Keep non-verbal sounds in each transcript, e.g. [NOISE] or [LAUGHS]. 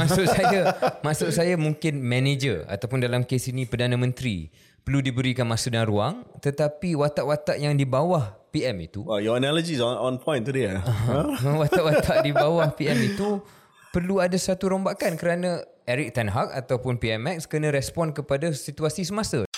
maksud [LAUGHS] saya maksud saya mungkin manager ataupun dalam kes ini perdana menteri perlu diberikan masa dan ruang tetapi watak-watak yang di bawah PM itu Wow, your analogy is on, on point today. eh? [LAUGHS] watak-watak di bawah PM itu perlu ada satu rombakan kerana Eric Ten Hag ataupun PMX kena respon kepada situasi semasa.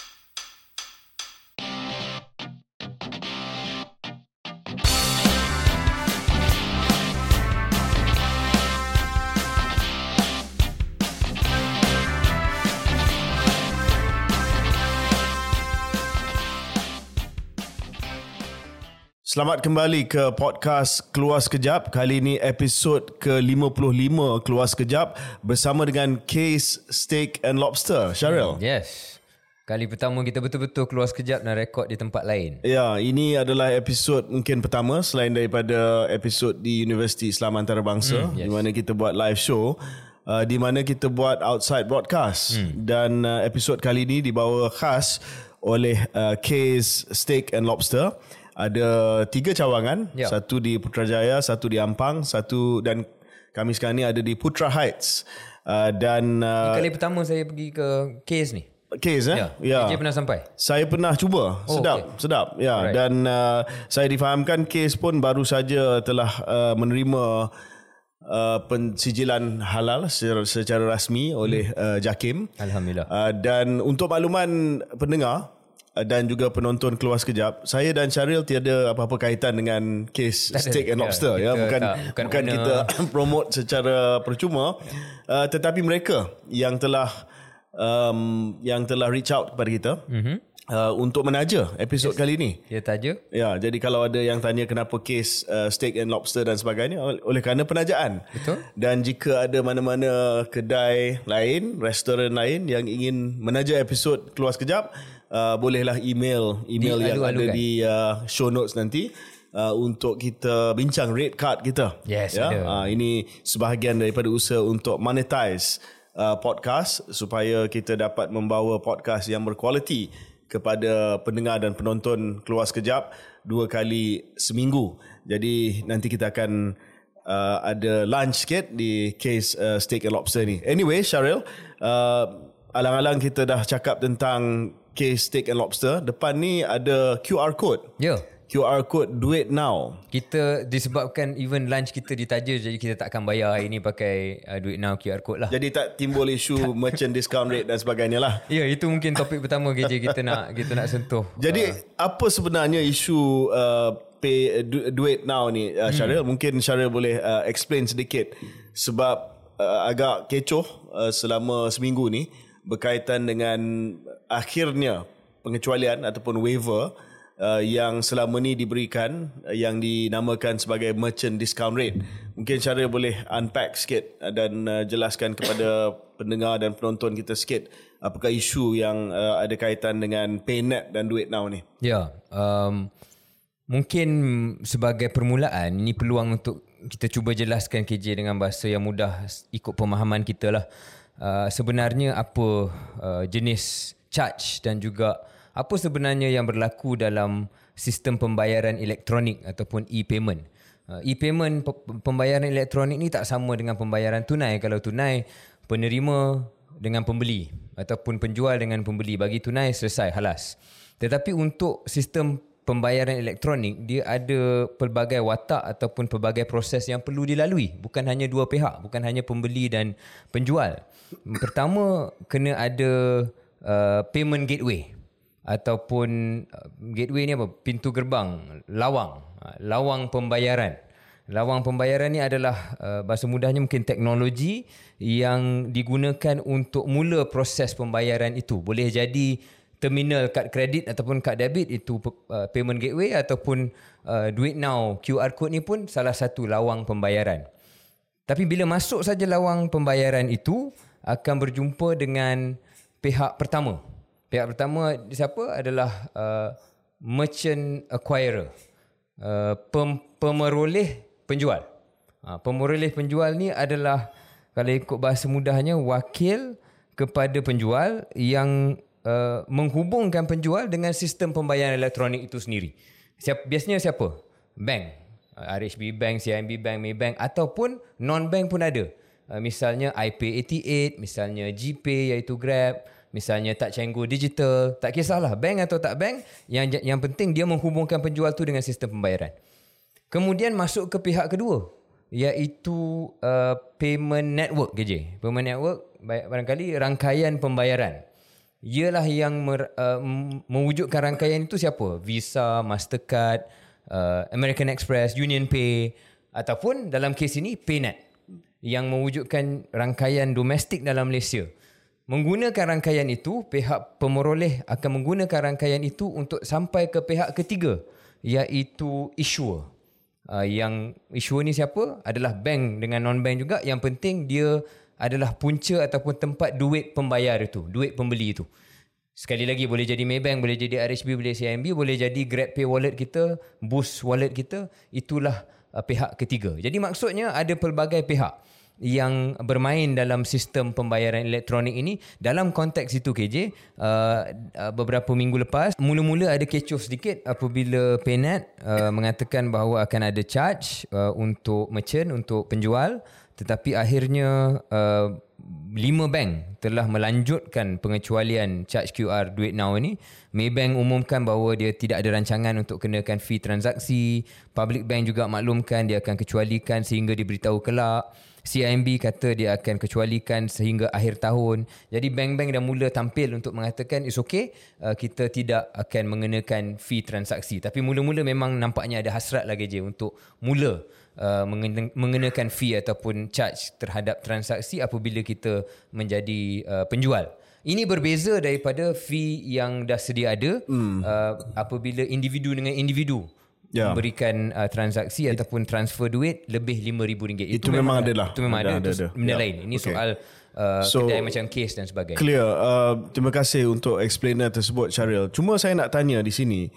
Selamat kembali ke podcast Keluar Sekejap. Kali ini episod ke-55 Keluar Sekejap bersama dengan Case Steak and Lobster. Syaril. Yes. Kali pertama kita betul-betul keluar sekejap dan rekod di tempat lain. Ya, ini adalah episod mungkin pertama selain daripada episod di Universiti Islam Antarabangsa mm, yes. di mana kita buat live show. Uh, di mana kita buat outside broadcast mm. dan uh, episod kali ini dibawa khas oleh uh, Case Steak and Lobster ada tiga cawangan Ya. satu di Putrajaya satu di Ampang satu dan kami sekarang ni ada di Putra Heights uh, dan uh, Kali pertama saya pergi ke case ni. case eh Ya. DJ pernah sampai. saya pernah cuba Oh, sedap okay. sedap ya Alright. dan uh, saya difahamkan kes pun baru saja telah uh, menerima uh, pensijilan halal secara, secara rasmi oleh uh, JAKIM Alhamdulillah. Uh, dan untuk makluman pendengar dan juga penonton keluar sekejap saya dan Syaril tiada apa-apa kaitan dengan kes steak and Ya, lobster ya, kita bukan tak- bukan, bukan kita [LAUGHS] promote secara percuma uh, tetapi mereka yang telah um, yang telah reach out kepada kita mm-hmm. uh, untuk menaja episod yes. kali ini Dia taja. Ya, jadi kalau ada yang tanya kenapa kes uh, steak and lobster dan sebagainya ol- oleh kerana penajaan. Betul. Dan jika ada mana-mana kedai lain, restoran lain yang ingin menaja episod keluar sekejap, uh, bolehlah email email yang ada Dialu-alukan. di uh, show notes nanti. Uh, untuk kita bincang rate card kita. Yes, ya. ada. Uh, ini sebahagian daripada usaha untuk monetize uh, podcast supaya kita dapat membawa podcast yang berkualiti kepada pendengar dan penonton keluar sekejap dua kali seminggu. Jadi nanti kita akan uh, ada lunch sikit di case uh, steak and lobster ni. Anyway, Syaril, uh, alang-alang kita dah cakap tentang case steak and lobster. Depan ni ada QR code. Ya. QR code do it now. Kita disebabkan even lunch kita ditaja jadi kita tak akan bayar hari ni pakai uh, duit now QR code lah. Jadi tak timbul isu [LAUGHS] merchant discount rate dan sebagainya lah. [LAUGHS] Ya, itu mungkin topik pertama KJ kita nak kita nak sentuh. Jadi apa sebenarnya isu uh, pay du- duit now ni uh, Syaril? Mungkin Syaril boleh uh, explain sedikit sebab uh, agak kecoh uh, selama seminggu ni berkaitan dengan akhirnya pengecualian ataupun waiver uh, yang selama ni diberikan uh, yang dinamakan sebagai merchant discount rate. Mungkin Syaril boleh unpack sikit uh, dan uh, jelaskan kepada pendengar dan penonton kita sikit apakah isu yang uh, ada kaitan dengan PayNet dan duit now ni. Ya, um, mungkin sebagai permulaan ini peluang untuk kita cuba jelaskan KJ dengan bahasa yang mudah ikut pemahaman kita lah. Uh, sebenarnya apa uh, jenis charge dan juga apa sebenarnya yang berlaku dalam sistem pembayaran elektronik ataupun e-payment. Uh, e-payment pe- pembayaran elektronik ni tak sama dengan pembayaran tunai. Kalau tunai penerima dengan pembeli ataupun penjual dengan pembeli bagi tunai selesai halas. Tetapi untuk sistem pembayaran elektronik dia ada pelbagai watak ataupun pelbagai proses yang perlu dilalui. Bukan hanya dua pihak bukan hanya pembeli dan penjual. Pertama kena ada uh, payment gateway ataupun uh, gateway ni apa? Pintu gerbang lawang. Uh, lawang pembayaran. Lawang pembayaran ni adalah uh, bahasa mudahnya mungkin teknologi yang digunakan untuk mula proses pembayaran itu. Boleh jadi terminal kad kredit ataupun kad debit itu uh, payment gateway ataupun uh, duit now QR code ni pun salah satu lawang pembayaran tapi bila masuk saja lawang pembayaran itu akan berjumpa dengan pihak pertama. Pihak pertama siapa adalah uh, merchant acquirer. Uh, pem, pemeroleh penjual. Uh, pemeroleh penjual ni adalah kalau ikut bahasa mudahnya wakil kepada penjual yang uh, menghubungkan penjual dengan sistem pembayaran elektronik itu sendiri. Siap, biasanya siapa? Bank. Uh, RHB Bank, CIMB Bank, Maybank ataupun non-bank pun ada. Uh, misalnya iPay 88, misalnya GPay iaitu Grab, misalnya and Go Digital, tak kisahlah bank atau tak bank, yang yang penting dia menghubungkan penjual tu dengan sistem pembayaran. Kemudian masuk ke pihak kedua iaitu uh, payment network KJ. Payment network barangkali rangkaian pembayaran. Ialah yang mer, uh, mewujudkan rangkaian itu siapa? Visa, Mastercard, uh, American Express, Union Pay ataupun dalam kes ini Paynet yang mewujudkan rangkaian domestik dalam Malaysia. Menggunakan rangkaian itu, pihak pemeroleh akan menggunakan rangkaian itu untuk sampai ke pihak ketiga iaitu issuer. Uh, yang issuer ni siapa? Adalah bank dengan non-bank juga. Yang penting dia adalah punca ataupun tempat duit pembayar itu, duit pembeli itu. Sekali lagi boleh jadi Maybank, boleh jadi RHB, boleh CIMB, boleh jadi GrabPay wallet kita, Boost wallet kita, itulah uh, pihak ketiga. Jadi maksudnya ada pelbagai pihak yang bermain dalam sistem pembayaran elektronik ini dalam konteks itu KJ uh, uh, beberapa minggu lepas mula-mula ada kecoh sedikit apabila Paynet uh, mengatakan bahawa akan ada charge uh, untuk merchant untuk penjual tetapi akhirnya uh, lima bank telah melanjutkan pengecualian charge QR duit now ini Maybank umumkan bahawa dia tidak ada rancangan untuk kenakan fee transaksi Public Bank juga maklumkan dia akan kecualikan sehingga diberitahu kelak CIMB kata dia akan kecualikan sehingga akhir tahun. Jadi bank-bank dah mula tampil untuk mengatakan it's okay uh, kita tidak akan mengenakan fee transaksi. Tapi mula-mula memang nampaknya ada hasrat lagi je untuk mula uh, mengenakan fee ataupun charge terhadap transaksi apabila kita menjadi uh, penjual. Ini berbeza daripada fee yang dah sedia ada hmm. uh, apabila individu dengan individu yeah. memberikan uh, transaksi It, ataupun transfer duit lebih RM5,000. Itu, itu memang ada lah. Itu memang ada. ada, ada. Itu benda yeah. lain. Ini okay. soal uh, so, kedai macam case dan sebagainya. Clear. Uh, terima kasih untuk explainer tersebut Syaril. Cuma saya nak tanya di sini.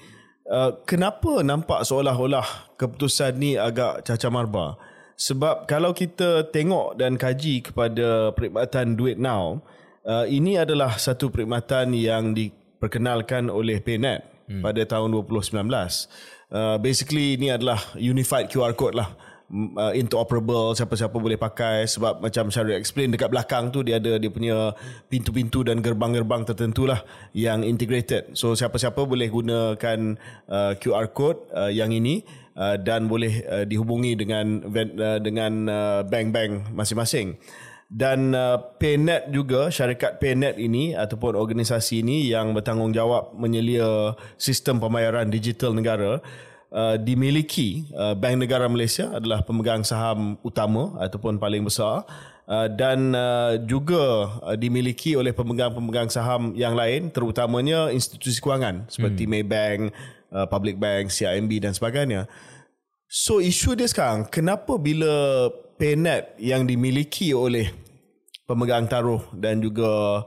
Uh, kenapa nampak seolah-olah keputusan ni agak cacar marba? Sebab kalau kita tengok dan kaji kepada perkhidmatan duit now, uh, ini adalah satu perkhidmatan yang diperkenalkan oleh PayNet hmm. pada tahun 2019. Uh, basically ini adalah unified QR code lah uh, interoperable siapa-siapa boleh pakai sebab macam Syarul explain dekat belakang tu dia ada dia punya pintu-pintu dan gerbang-gerbang tertentu lah yang integrated. So siapa-siapa boleh gunakan uh, QR code uh, yang ini uh, dan boleh uh, dihubungi dengan uh, dengan uh, bank-bank masing-masing. Dan uh, Paynet juga syarikat Paynet ini ataupun organisasi ini yang bertanggungjawab menyelia sistem pembayaran digital negara uh, dimiliki uh, Bank Negara Malaysia adalah pemegang saham utama ataupun paling besar uh, dan uh, juga uh, dimiliki oleh pemegang-pemegang saham yang lain terutamanya institusi kewangan seperti hmm. Maybank, uh, Public Bank, CIMB dan sebagainya. So isu dia sekarang kenapa bila PayNet yang dimiliki oleh pemegang taruh dan juga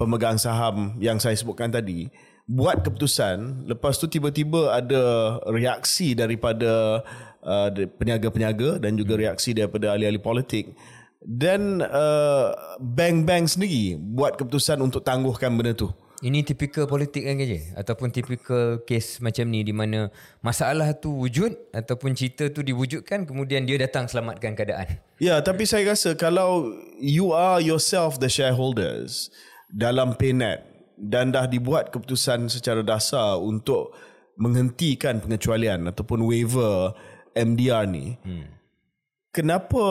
pemegang saham yang saya sebutkan tadi buat keputusan lepas tu tiba-tiba ada reaksi daripada uh, peniaga-peniaga dan juga reaksi daripada ahli-ahli politik. Dan uh, bank-bank sendiri buat keputusan untuk tangguhkan benda tu. Ini tipikal politik kan je ataupun tipikal kes macam ni di mana masalah tu wujud ataupun cerita tu diwujudkan kemudian dia datang selamatkan keadaan. Ya, tapi saya rasa kalau you are yourself the shareholders dalam PayNet dan dah dibuat keputusan secara dasar untuk menghentikan pengecualian ataupun waiver MDR ni. Hmm. Kenapa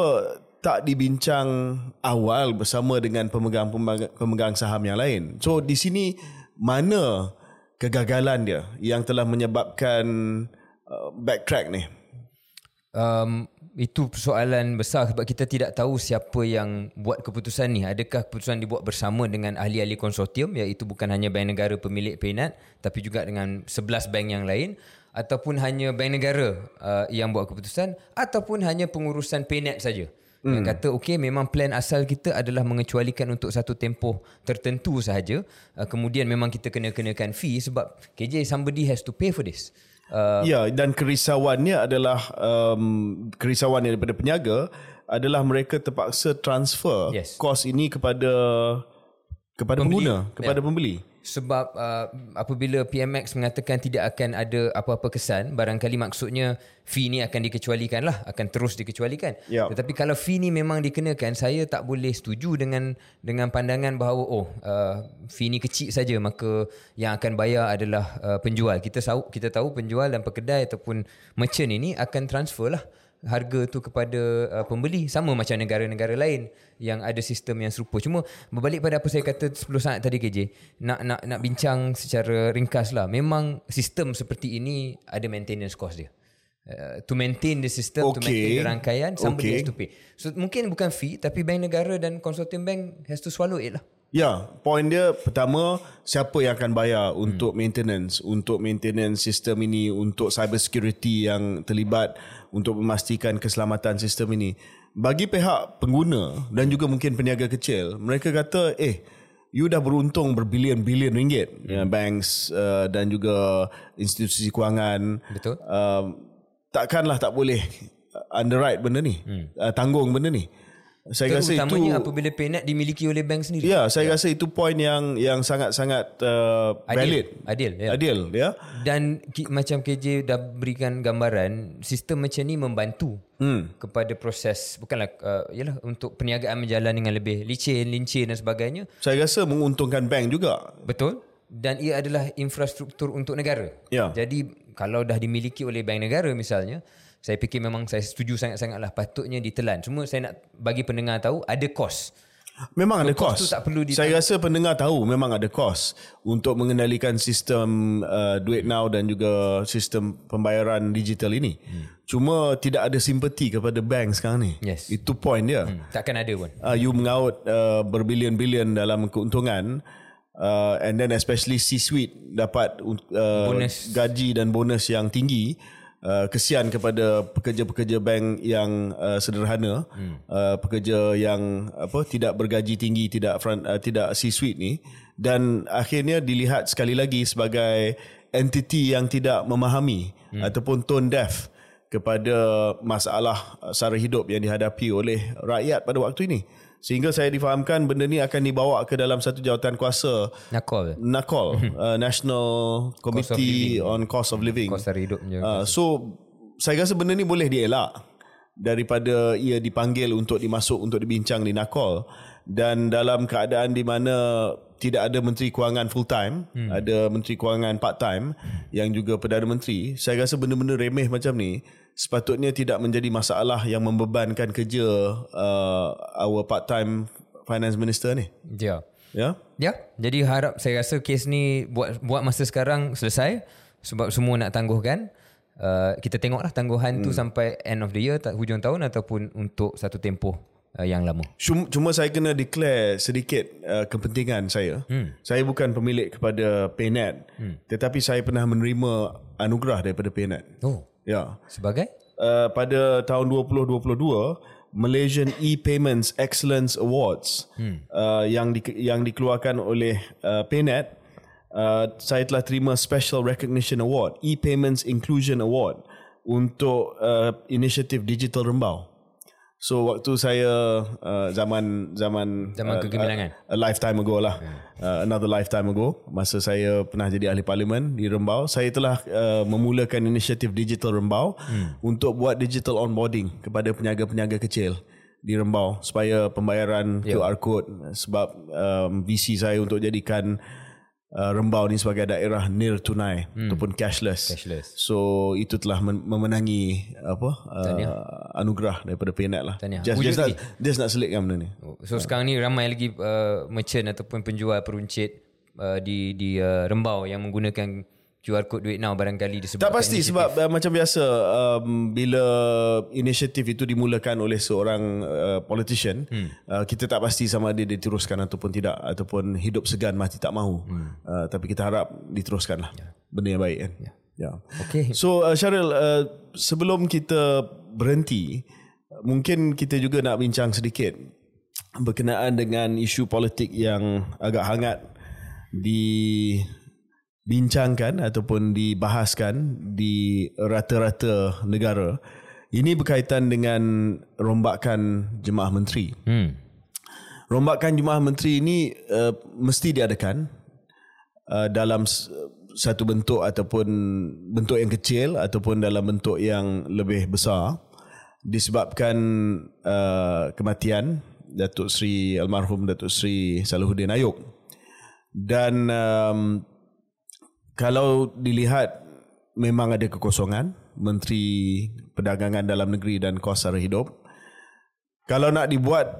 tak dibincang awal bersama dengan pemegang-pemegang saham yang lain. So di sini mana kegagalan dia yang telah menyebabkan uh, backtrack ni? Um, itu persoalan besar sebab kita tidak tahu siapa yang buat keputusan ni. Adakah keputusan dibuat bersama dengan ahli-ahli konsortium iaitu bukan hanya bank negara pemilik Paynet tapi juga dengan 11 bank yang lain ataupun hanya bank negara uh, yang buat keputusan ataupun hanya pengurusan Paynet saja. Hmm. Yang kata okey memang plan asal kita adalah mengecualikan untuk satu tempoh tertentu sahaja. Uh, kemudian memang kita kena kenakan fee sebab KJ somebody has to pay for this. Uh, ya dan kerisauannya adalah um, kerisauan daripada peniaga adalah mereka terpaksa transfer yes. kos ini kepada kepada pembeli. pengguna kepada yeah. pembeli. Sebab uh, apabila PMX mengatakan tidak akan ada apa-apa kesan barangkali maksudnya fee ni akan dikecualikan lah akan terus dikecualikan. Ya. tetapi kalau fee ni memang dikenakan saya tak boleh setuju dengan dengan pandangan bahawa oh uh, fee ni kecil saja maka yang akan bayar adalah uh, penjual. Kita tahu kita tahu penjual dan pekedai ataupun merchant ini akan transfer lah harga tu kepada uh, pembeli sama macam negara-negara lain yang ada sistem yang serupa cuma berbalik pada apa saya kata 10 saat tadi KJ nak nak nak bincang secara ringkas lah memang sistem seperti ini ada maintenance cost dia Uh, to maintain the system, to Okay. maintain the rangkaian, somebody Okay. has to pay. So mungkin bukan fee, tapi bank negara dan konsortium bank has to swallow it lah. Ya, point dia pertama siapa yang akan bayar untuk maintenance, untuk maintenance sistem ini, untuk cyber security yang terlibat untuk memastikan keselamatan sistem ini. Bagi pihak pengguna dan juga mungkin peniaga kecil, mereka kata, "Eh, you dah beruntung berbilion-bilion ringgit." Ya, banks uh, dan juga institusi kewangan. Betul. Uh, takkanlah tak boleh underwrite benda ni. Uh, tanggung benda ni. Saya rasa itu apabila PayNet dimiliki oleh bank sendiri. Ya, saya rasa itu point yang yang sangat-sangat uh, valid. Adil. Ya. Adil, ya. Dan ki, macam KJ dah berikan gambaran, sistem macam ni membantu hmm. kepada proses, bukanlah, uh, yalah, untuk perniagaan berjalan dengan lebih licin, lincin dan sebagainya. Saya rasa menguntungkan bank juga. Betul. Dan ia adalah infrastruktur untuk negara. Ya. Jadi kalau dah dimiliki oleh bank negara misalnya, saya fikir memang saya setuju sangat-sangatlah patutnya ditelan. Cuma saya nak bagi pendengar tahu ada kos. Memang ada cost kos. tak perlu ditang- Saya rasa pendengar tahu memang ada kos untuk mengendalikan sistem uh, duit now dan juga sistem pembayaran digital ini. Hmm. Cuma tidak ada simpati kepada bank sekarang ni. Yes. Itu point dia. Hmm. Takkan ada pun. uh, you mengaut uh, berbilion-bilion dalam keuntungan uh, and then especially C-suite dapat uh, Bonus. gaji dan bonus yang tinggi uh, kesian kepada pekerja-pekerja bank yang uh, sederhana hmm. uh, pekerja yang apa tidak bergaji tinggi tidak front uh, tidak C-suite ni dan akhirnya dilihat sekali lagi sebagai entiti yang tidak memahami hmm. ataupun tone deaf kepada masalah uh, sara hidup yang dihadapi oleh rakyat pada waktu ini. Sehingga saya difahamkan benda ni akan dibawa ke dalam satu jawatan kuasa Nak call. NACOL, [LAUGHS] uh, National Committee on Cost of Living. Kos hari hidup. Uh, so saya rasa benda ni boleh dielak daripada ia dipanggil untuk dimasuk untuk dibincang di NACOL dan dalam keadaan di mana tidak ada menteri kewangan full time, hmm. ada menteri kewangan part time yang juga perdana menteri, saya rasa benda-benda remeh macam ni sepatutnya tidak menjadi masalah yang membebankan kerja uh, our part time finance minister ni. Ya. Ya. Ya, jadi harap saya rasa kes ni buat buat masa sekarang selesai sebab semua nak tangguhkan. Uh, kita tengoklah tangguhan hmm. tu sampai end of the year, tak hujung tahun ataupun untuk satu tempoh uh, yang lama. Cuma, cuma saya kena declare sedikit uh, kepentingan saya. Hmm. Saya bukan pemilik kepada PayNet, hmm. tetapi saya pernah menerima anugerah daripada PayNet. Oh, Ya. sebagai? Uh, pada tahun 2022, Malaysian E-Payments Excellence Awards hmm. uh, yang di, yang dikeluarkan oleh uh, PayNet, uh, saya telah terima Special Recognition Award, E-Payments Inclusion Award untuk uh, inisiatif digital Rembau. So waktu saya uh, zaman zaman Zaman uh, kegemilangan. a lifetime ago lah uh, another lifetime ago masa saya pernah jadi ahli parlimen di Rembau saya telah uh, memulakan inisiatif digital Rembau hmm. untuk buat digital onboarding kepada peniaga-peniaga kecil di Rembau supaya pembayaran Ya. QR code sebab um, visi saya untuk jadikan uh, Rembau ni sebagai daerah nil tunai hmm. ataupun cashless. Cashless. So itu telah men- memenangi apa uh, anugerah daripada PNet lah. Tahniah. Just, Wujud just, nak, just nak selitkan benda ni. So sekarang ni ramai lagi uh, merchant ataupun penjual peruncit uh, di di uh, Rembau yang menggunakan QR code duit now barangkali disebabkan Tak pasti inisiatif. sebab uh, macam biasa um, bila inisiatif itu dimulakan oleh seorang uh, politician hmm. uh, kita tak pasti sama ada diteruskan ataupun tidak ataupun hidup segan mati tak mahu hmm. uh, tapi kita harap diteruskan lah ya. benda yang baik kan ya. ya. Okey. So uh, Syaril uh, sebelum kita berhenti mungkin kita juga nak bincang sedikit berkenaan dengan isu politik yang agak hangat dibincangkan ataupun dibahaskan di rata-rata negara. Ini berkaitan dengan rombakan jemaah menteri. Hmm. Rombakan jemaah menteri ini uh, mesti diadakan uh, dalam satu bentuk ataupun bentuk yang kecil ataupun dalam bentuk yang lebih besar disebabkan uh, kematian Datuk Seri almarhum Datuk Seri Salahuddin Ayub dan um, kalau dilihat memang ada kekosongan. Menteri Perdagangan Dalam Negeri dan Kos Sara Hidup. Kalau nak dibuat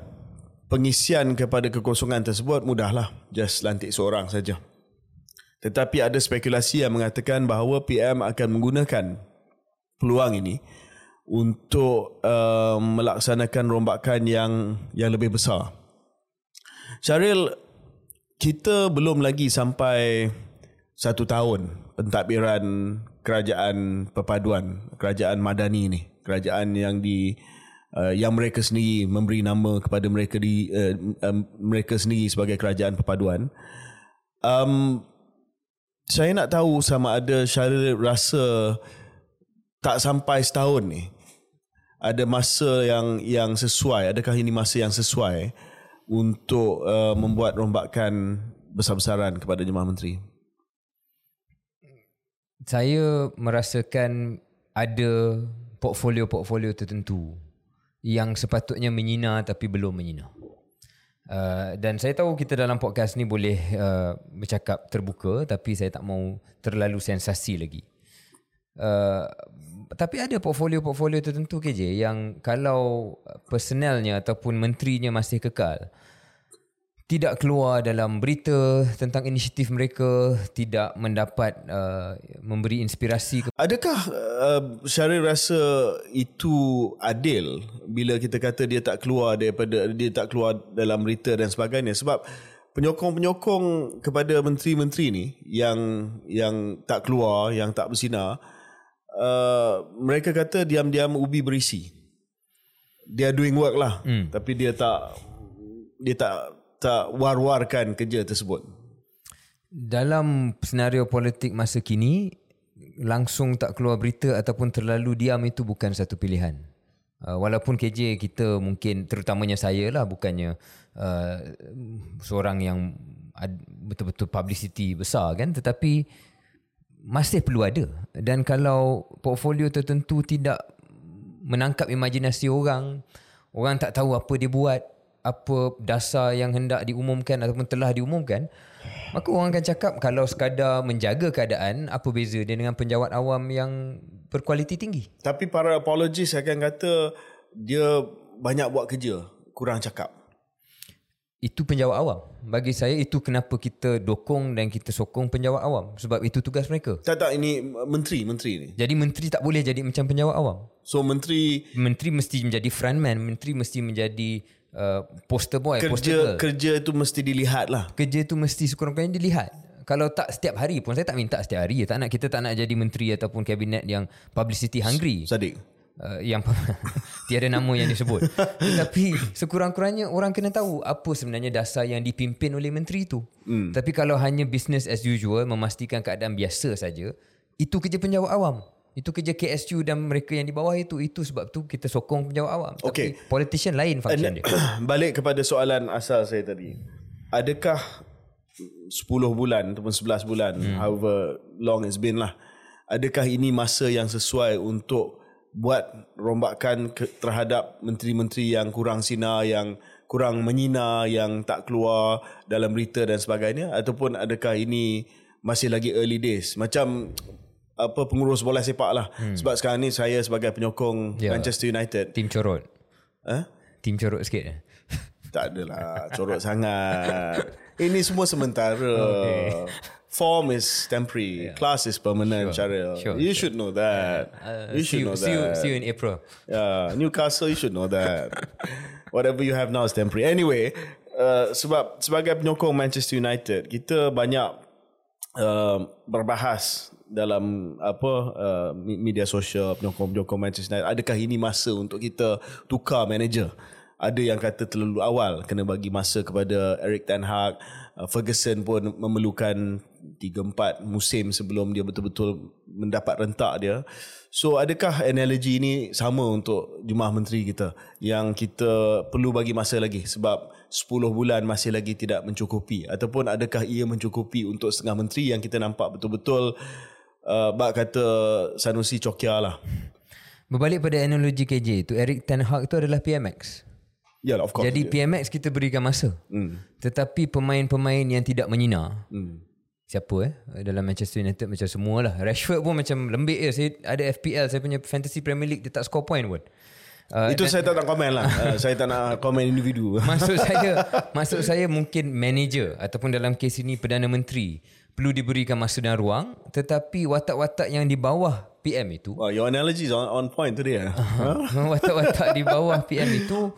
pengisian kepada kekosongan tersebut mudahlah. Just lantik seorang saja. Tetapi ada spekulasi yang mengatakan bahawa PM akan menggunakan peluang ini untuk uh, melaksanakan rombakan yang yang lebih besar. Syaril, kita belum lagi sampai satu tahun pentadbiran kerajaan perpaduan, kerajaan madani ni, kerajaan yang di uh, yang mereka sendiri memberi nama kepada mereka di uh, um, mereka sendiri sebagai kerajaan perpaduan. Um, saya nak tahu sama ada Syaril rasa tak sampai setahun ni ada masa yang yang sesuai adakah ini masa yang sesuai untuk uh, membuat rombakan besar-besaran kepada jemaah menteri saya merasakan ada portfolio-portfolio tertentu yang sepatutnya menyina tapi belum menyina Uh, dan saya tahu kita dalam podcast ni boleh uh, bercakap terbuka tapi saya tak mau terlalu sensasi lagi. Uh, tapi ada portfolio-portfolio tertentu KJ yang kalau personelnya ataupun menterinya masih kekal tidak keluar dalam berita tentang inisiatif mereka tidak mendapat uh, memberi inspirasi ke- adakah uh, Syaril rasa itu adil bila kita kata dia tak keluar daripada dia tak keluar dalam berita dan sebagainya? Sebab penyokong-penyokong kepada menteri-menteri ni yang yang tak keluar yang tak bersinar uh, mereka kata diam-diam ubi berisi. Dia doing work lah. Hmm. tapi dia tak dia tak tak war-warkan kerja tersebut? Dalam senario politik masa kini, langsung tak keluar berita ataupun terlalu diam itu bukan satu pilihan. Uh, walaupun KJ kita mungkin terutamanya saya lah bukannya uh, seorang yang betul-betul publicity besar kan tetapi masih perlu ada dan kalau portfolio tertentu tidak menangkap imajinasi orang orang tak tahu apa dia buat apa dasar yang hendak diumumkan ataupun telah diumumkan maka orang akan cakap kalau sekadar menjaga keadaan apa beza dia dengan penjawat awam yang berkualiti tinggi? Tapi para apologist akan kata dia banyak buat kerja kurang cakap. Itu penjawat awam. Bagi saya itu kenapa kita dokong dan kita sokong penjawat awam. Sebab itu tugas mereka. Tak tak ini menteri menteri ni. Jadi menteri tak boleh jadi macam penjawat awam. So menteri menteri mesti menjadi frontman menteri mesti menjadi uh, poster boy kerja poster girl. kerja itu mesti dilihat lah. Kerja itu mesti sekurang-kurangnya dilihat. Kalau tak setiap hari pun saya tak minta setiap hari. Tak nak kita tak nak jadi menteri ataupun kabinet yang publicity hungry. Sadiq. Uh, yang [LAUGHS] tiada nama yang disebut. [LAUGHS] Tapi sekurang-kurangnya orang kena tahu apa sebenarnya dasar yang dipimpin oleh menteri itu hmm. tapi kalau hanya business as usual memastikan keadaan biasa saja itu kerja penjawat awam itu kerja KSU dan mereka yang di bawah itu. Itu sebab tu kita sokong penjawat awam. Okay. Tapi politician lain function dia. [CLEARS THROAT] Balik kepada soalan asal saya tadi. Adakah 10 bulan ataupun 11 bulan, hmm. however long it's been lah. Adakah ini masa yang sesuai untuk buat rombakan ke, terhadap menteri-menteri yang kurang sinar, yang kurang menyina, yang tak keluar dalam berita dan sebagainya? Ataupun adakah ini masih lagi early days? Macam apa pengurus bola sepak lah. Hmm. Sebab sekarang ni saya sebagai penyokong yeah. Manchester United. Tim corot. Huh? Tim corot sikit. Eh? [LAUGHS] Tak adalah corot sangat. [LAUGHS] Ini semua sementara. Okay. Form is temporary. Yeah. Class is permanent, sure. Charil. Sure, you sure. should know that. Uh, you should see, know see that. You, see you in April. Yeah, Newcastle, you should know that. [LAUGHS] Whatever you have now is temporary. Anyway, uh, sebab sebagai penyokong Manchester United, kita banyak uh, berbahas dalam apa uh, media sosial penyokong-penyokong Manchester United adakah ini masa untuk kita tukar manager? Ada yang kata terlalu awal kena bagi masa kepada Eric Ten Hag. Uh, Ferguson pun memerlukan 3-4 musim sebelum dia betul-betul mendapat rentak dia. So adakah analogi ini sama untuk jumlah menteri kita? Yang kita perlu bagi masa lagi sebab 10 bulan masih lagi tidak mencukupi. Ataupun adakah ia mencukupi untuk setengah menteri yang kita nampak betul-betul uh, bak kata Sanusi Chokia lah. Berbalik pada analogi KJ tu, Eric Ten Hag tu adalah PMX. Ya, yeah, of course. Jadi PMX kita berikan masa. Hmm. Tetapi pemain-pemain yang tidak menyinar. Hmm. Siapa eh? Dalam Manchester United macam semua lah. Rashford pun macam lembik je. Saya ada FPL, saya punya Fantasy Premier League, dia tak score point pun. Uh, Itu saya tak nak komen lah. [LAUGHS] uh, saya tak nak komen individu. Maksud [LAUGHS] saya, maksud saya mungkin manager ataupun dalam kes ini Perdana Menteri perlu diberikan masa dan ruang tetapi watak-watak yang di bawah PM itu oh, your analogy is on, on point tu [LAUGHS] dia watak-watak di bawah PM itu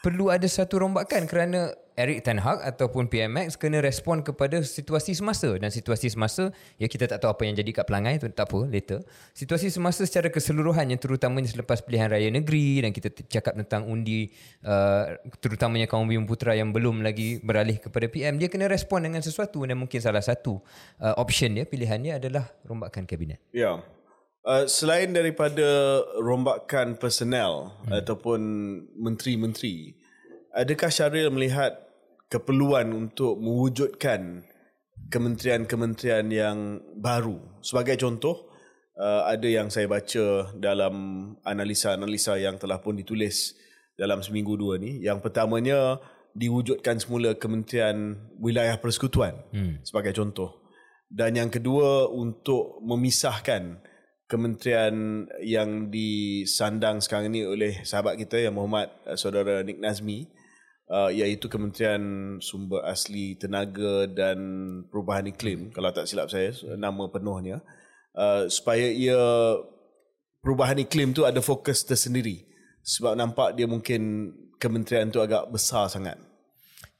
perlu ada satu rombakan kerana Eric Ten Hag ataupun PMX kena respon kepada situasi semasa. Dan situasi semasa ya kita tak tahu apa yang jadi kat pelangai tu tak apa later. Situasi semasa secara keseluruhan yang terutamanya selepas pilihan raya negeri dan kita cakap tentang undi uh, terutamanya kaum Bumi Putra yang belum lagi beralih kepada PM dia kena respon dengan sesuatu dan mungkin salah satu uh, option dia pilihannya adalah rombakan kabinet. Ya. yeah. Uh, selain daripada rombakan personel hmm. ataupun menteri-menteri, adakah Syaril melihat keperluan untuk mewujudkan kementerian-kementerian yang baru? Sebagai contoh, uh, ada yang saya baca dalam analisa-analisa yang telah pun ditulis dalam seminggu dua ni. Yang pertamanya diwujudkan semula Kementerian Wilayah Persekutuan hmm. sebagai contoh. Dan yang kedua untuk memisahkan kementerian yang disandang sekarang ini oleh sahabat kita yang Muhammad uh, saudara Nick Nazmi uh, iaitu Kementerian Sumber Asli Tenaga dan Perubahan Iklim kalau tak silap saya nama penuhnya uh, supaya ia perubahan iklim tu ada fokus tersendiri. Sebab nampak dia mungkin kementerian tu agak besar sangat.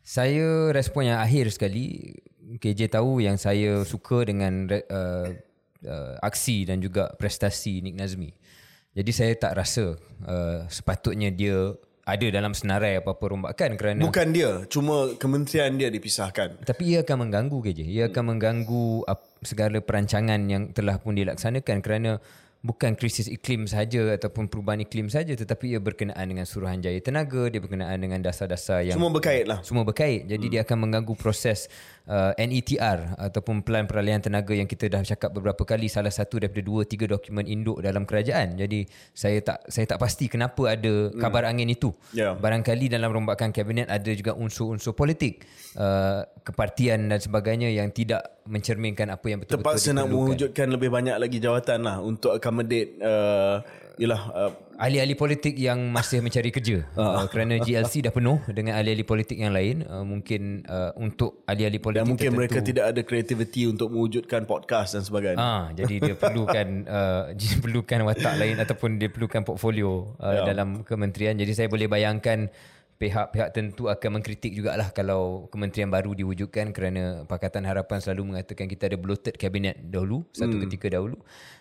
Saya respon yang akhir sekali KJ tahu yang saya suka dengan uh, uh, aksi dan juga prestasi Nick Nazmi. Jadi saya tak rasa uh, sepatutnya dia ada dalam senarai apa-apa rombakan kerana bukan dia cuma kementerian dia dipisahkan. Tapi ia akan mengganggu KJ ia akan mengganggu segala perancangan yang telah pun dilaksanakan kerana bukan krisis iklim saja ataupun perubahan iklim saja tetapi ia berkenaan dengan suruhanjaya tenaga dia berkenaan dengan dasar-dasar yang semua berkait lah semua berkait jadi hmm. dia akan mengganggu proses uh, NETR ataupun pelan peralihan tenaga yang kita dah cakap beberapa kali salah satu daripada dua tiga dokumen induk dalam kerajaan jadi saya tak saya tak pasti kenapa ada hmm. kabar angin itu yeah. barangkali dalam rombakan kabinet ada juga unsur-unsur politik uh, kepartian dan sebagainya yang tidak mencerminkan apa yang betul-betul terpaksa nak mewujudkan lebih banyak lagi jawatan lah untuk accommodate uh, yalah uh, ahli-ahli politik yang masih mencari kerja. [LAUGHS] Uh, kerana GLC dah penuh dengan ahli-ahli politik yang lain uh, mungkin uh, untuk ahli-ahli politik dan mungkin tertentu, mereka tidak ada kreativiti untuk mewujudkan podcast dan sebagainya. Uh, jadi dia [LAUGHS] perlukan uh, [LAUGHS] perlukan watak lain ataupun dia perlukan portfolio uh, yeah. dalam kementerian. Jadi saya boleh bayangkan pihak-pihak tentu akan mengkritik jugalah kalau kementerian baru diwujudkan kerana Pakatan Harapan selalu mengatakan kita ada bloated kabinet dahulu satu hmm. ketika dahulu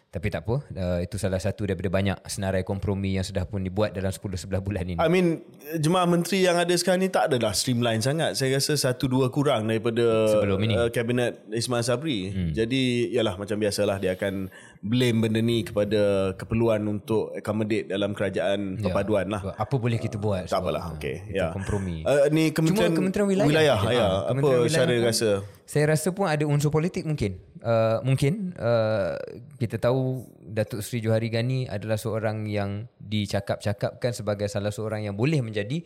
tapi tak apa uh, itu salah satu daripada banyak senarai kompromi yang sudah pun dibuat dalam 10 11 bulan ini. I mean jemaah menteri yang ada sekarang ni tak adalah streamline sangat. Saya rasa satu dua kurang daripada sebelum ini uh, kabinet Ismail Sabri. Hmm. Jadi yalah macam biasalah dia akan blame benda ni kepada keperluan untuk accommodate dalam kerajaan ya. perpaduan lah. Apa boleh kita buat? Tak apalah. Okey. Ya. kompromi. Uh, ni kementerian, Cuma kementerian wilayah. wilayah ya. ya. Apa cara rasa? Saya rasa pun ada unsur politik mungkin. Uh, mungkin uh, kita tahu Datuk Seri Johari Gani adalah seorang yang dicakap-cakapkan sebagai salah seorang yang boleh menjadi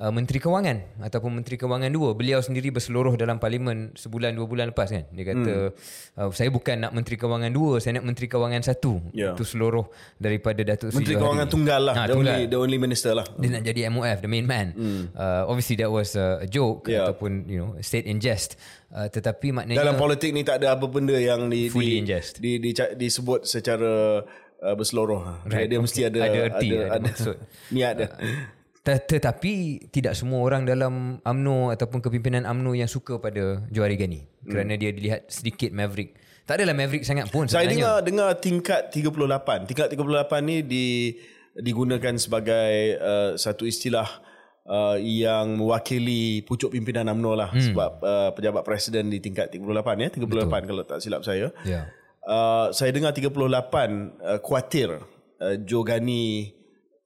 uh, Menteri Kewangan ataupun Menteri Kewangan dua. Beliau sendiri berseluruh dalam parlimen sebulan dua bulan lepas kan. Dia kata hmm. uh, saya bukan nak Menteri Kewangan dua, saya nak Menteri Kewangan satu. Yeah. Itu seluruh daripada Datuk Seri Menteri Kewangan tunggal lah. Ha, the, tunggal. Only, the only minister lah. Dia nak jadi MOF, the main man. Hmm. Uh, obviously that was a joke yeah. ataupun you know state in jest. Uh, tetapi maknanya dalam politik ni tak ada apa benda yang di, fully di, in jest. Di, di, di, disebut secara uh, berseluruh. Right. Dia, okay. mesti ada ada erti, ada, ada, ada maksud. [LAUGHS] Niat dia. Tetapi tidak semua orang dalam AMNO ataupun kepimpinan AMNO yang suka pada Johari Gani hmm. kerana dia dilihat sedikit maverick. Tak adalah maverick sangat pun sebenarnya. Saya dengar dengar tingkat 38. Tingkat 38 ni di digunakan sebagai uh, satu istilah uh, yang mewakili pucuk pimpinan UMNO lah hmm. sebab uh, pejabat presiden di tingkat 38 ya 38 Betul. kalau tak silap saya. Yeah. Uh, saya dengar 38 uh, kuatir uh, Jogani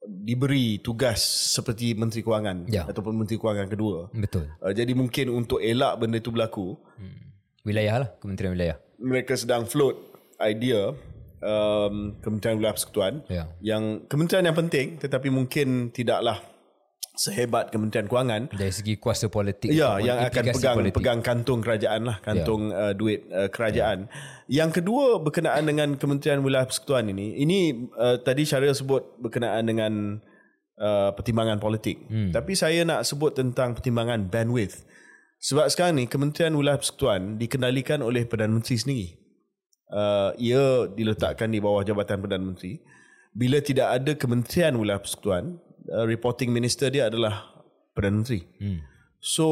diberi tugas seperti Menteri Kewangan Ya. ataupun Menteri Kewangan kedua. Betul. Uh, jadi mungkin untuk elak benda itu berlaku, Wilayah lah, Kementerian Wilayah. mereka sedang float idea um, Kementerian Wilayah Persekutuan Ya. yang kementerian yang penting tetapi mungkin tidaklah sehebat Kementerian Kewangan Dari segi kuasa politik. Ya, yang akan pegang politik. pegang kantung kerajaan lah, kantung uh, duit uh, kerajaan. Yang kedua berkenaan dengan Kementerian Wilayah Persekutuan ini, ini uh, tadi Syaril sebut berkenaan dengan uh, pertimbangan politik. Hmm. Tapi saya nak sebut tentang pertimbangan bandwidth. Sebab sekarang ni Kementerian Wilayah Persekutuan dikendalikan oleh Perdana Menteri sendiri. Uh, ia diletakkan di bawah Jabatan Perdana Menteri. Bila tidak ada Kementerian Wilayah Persekutuan, uh, reporting minister dia adalah Perdana Menteri. Hmm. So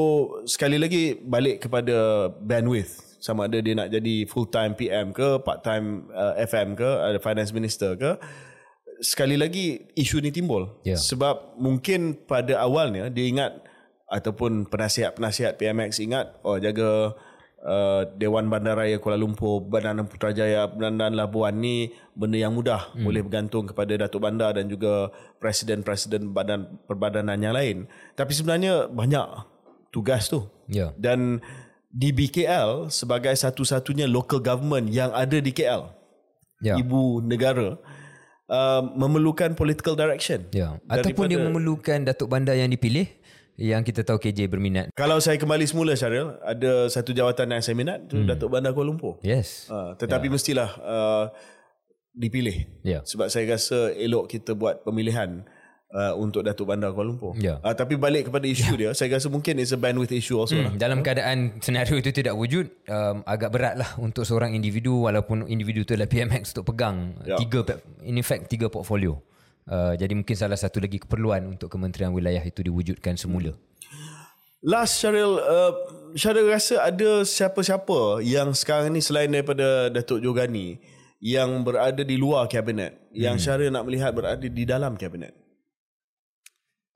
sekali lagi balik kepada bandwidth sama ada dia nak jadi full time PM ke part time uh, FM ke ada finance minister ke sekali lagi isu ni timbul Ya. sebab mungkin pada awalnya dia ingat ataupun penasihat-penasihat PMX ingat oh jaga uh, Dewan Bandaraya Kuala Lumpur Badan Putrajaya Badan Labuan ni benda yang mudah hmm. boleh bergantung kepada Datuk Bandar dan juga presiden-presiden badan perbadanan yang lain tapi sebenarnya banyak tugas tu Ya. dan di BKL sebagai satu-satunya local government yang ada di KL Ya. ibu negara uh, memerlukan political direction Ya. Ataupun dia memerlukan Datuk Bandar yang dipilih yang kita tahu KJ berminat. kalau saya kembali semula Syaril ada satu jawatan yang saya minat tu Hmm. Datuk Bandar Kuala Lumpur Yes. uh, tetapi mestilah uh, dipilih Ya. sebab saya rasa elok kita buat pemilihan uh, untuk Datuk Bandar Kuala Lumpur Ya. uh, tapi balik kepada isu dia saya rasa mungkin it's a bandwidth issue also lah Hmm, dalam keadaan senario itu tidak wujud um, agak berat lah untuk seorang individu walaupun individu itu adalah PMX untuk pegang Ya. tiga in fact tiga portfolio uh, jadi mungkin salah satu lagi keperluan untuk kementerian wilayah itu diwujudkan semula Last Syaril, uh, Syaril rasa ada siapa-siapa yang sekarang ni selain daripada Datuk Jogani yang berada di luar kabinet, yang Syaril nak melihat berada di dalam kabinet.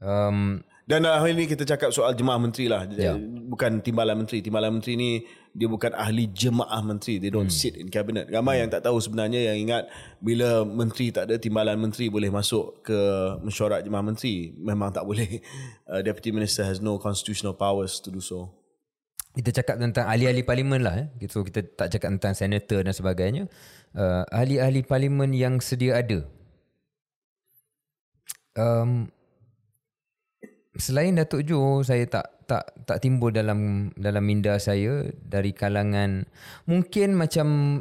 um, Dan hal ini kita cakap soal jemaah menteri lah. Ya. Bukan timbalan menteri. Timbalan menteri ni dia bukan ahli jemaah menteri. They don't Hmm. sit in cabinet. Ramai yang tak tahu sebenarnya yang ingat bila menteri tak ada timbalan menteri boleh masuk ke mesyuarat jemaah menteri. Memang tak boleh. [LAUGHS] Uh, Deputy Minister has no constitutional powers to do so. kita cakap tentang ahli-ahli parlimen lah eh. so kita tak cakap tentang senator dan sebagainya uh, ahli-ahli parlimen yang sedia ada um, selain Datuk Jo saya tak tak tak timbul dalam dalam minda saya dari kalangan mungkin macam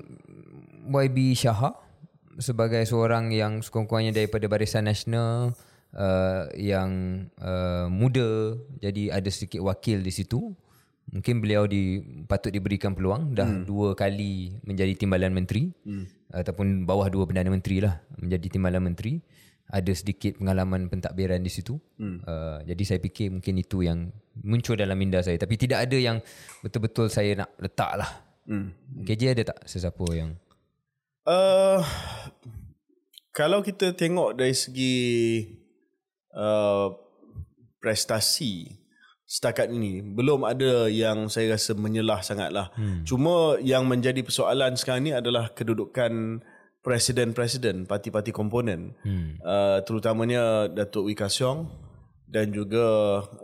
YB Shah sebagai seorang yang sekurang-kurangnya daripada Barisan Nasional uh, yang uh, muda jadi ada sedikit wakil di situ mungkin beliau di patut diberikan peluang dah hmm. dua kali menjadi timbalan menteri hmm. ataupun bawah dua perdana menteri lah menjadi timbalan menteri ada sedikit pengalaman pentadbiran di situ. Hmm. Uh, jadi saya fikir mungkin itu yang muncul dalam minda saya. Tapi tidak ada yang betul-betul saya nak letak lah. Hmm. KJ ada tak sesiapa yang... Uh, kalau kita tengok dari segi uh, prestasi setakat ini belum ada yang saya rasa menyelah sangatlah. Hmm. Cuma yang menjadi persoalan sekarang ni adalah kedudukan presiden-presiden parti-parti komponen. Hmm. Uh, terutamanya Datuk Wee Ka Siong dan juga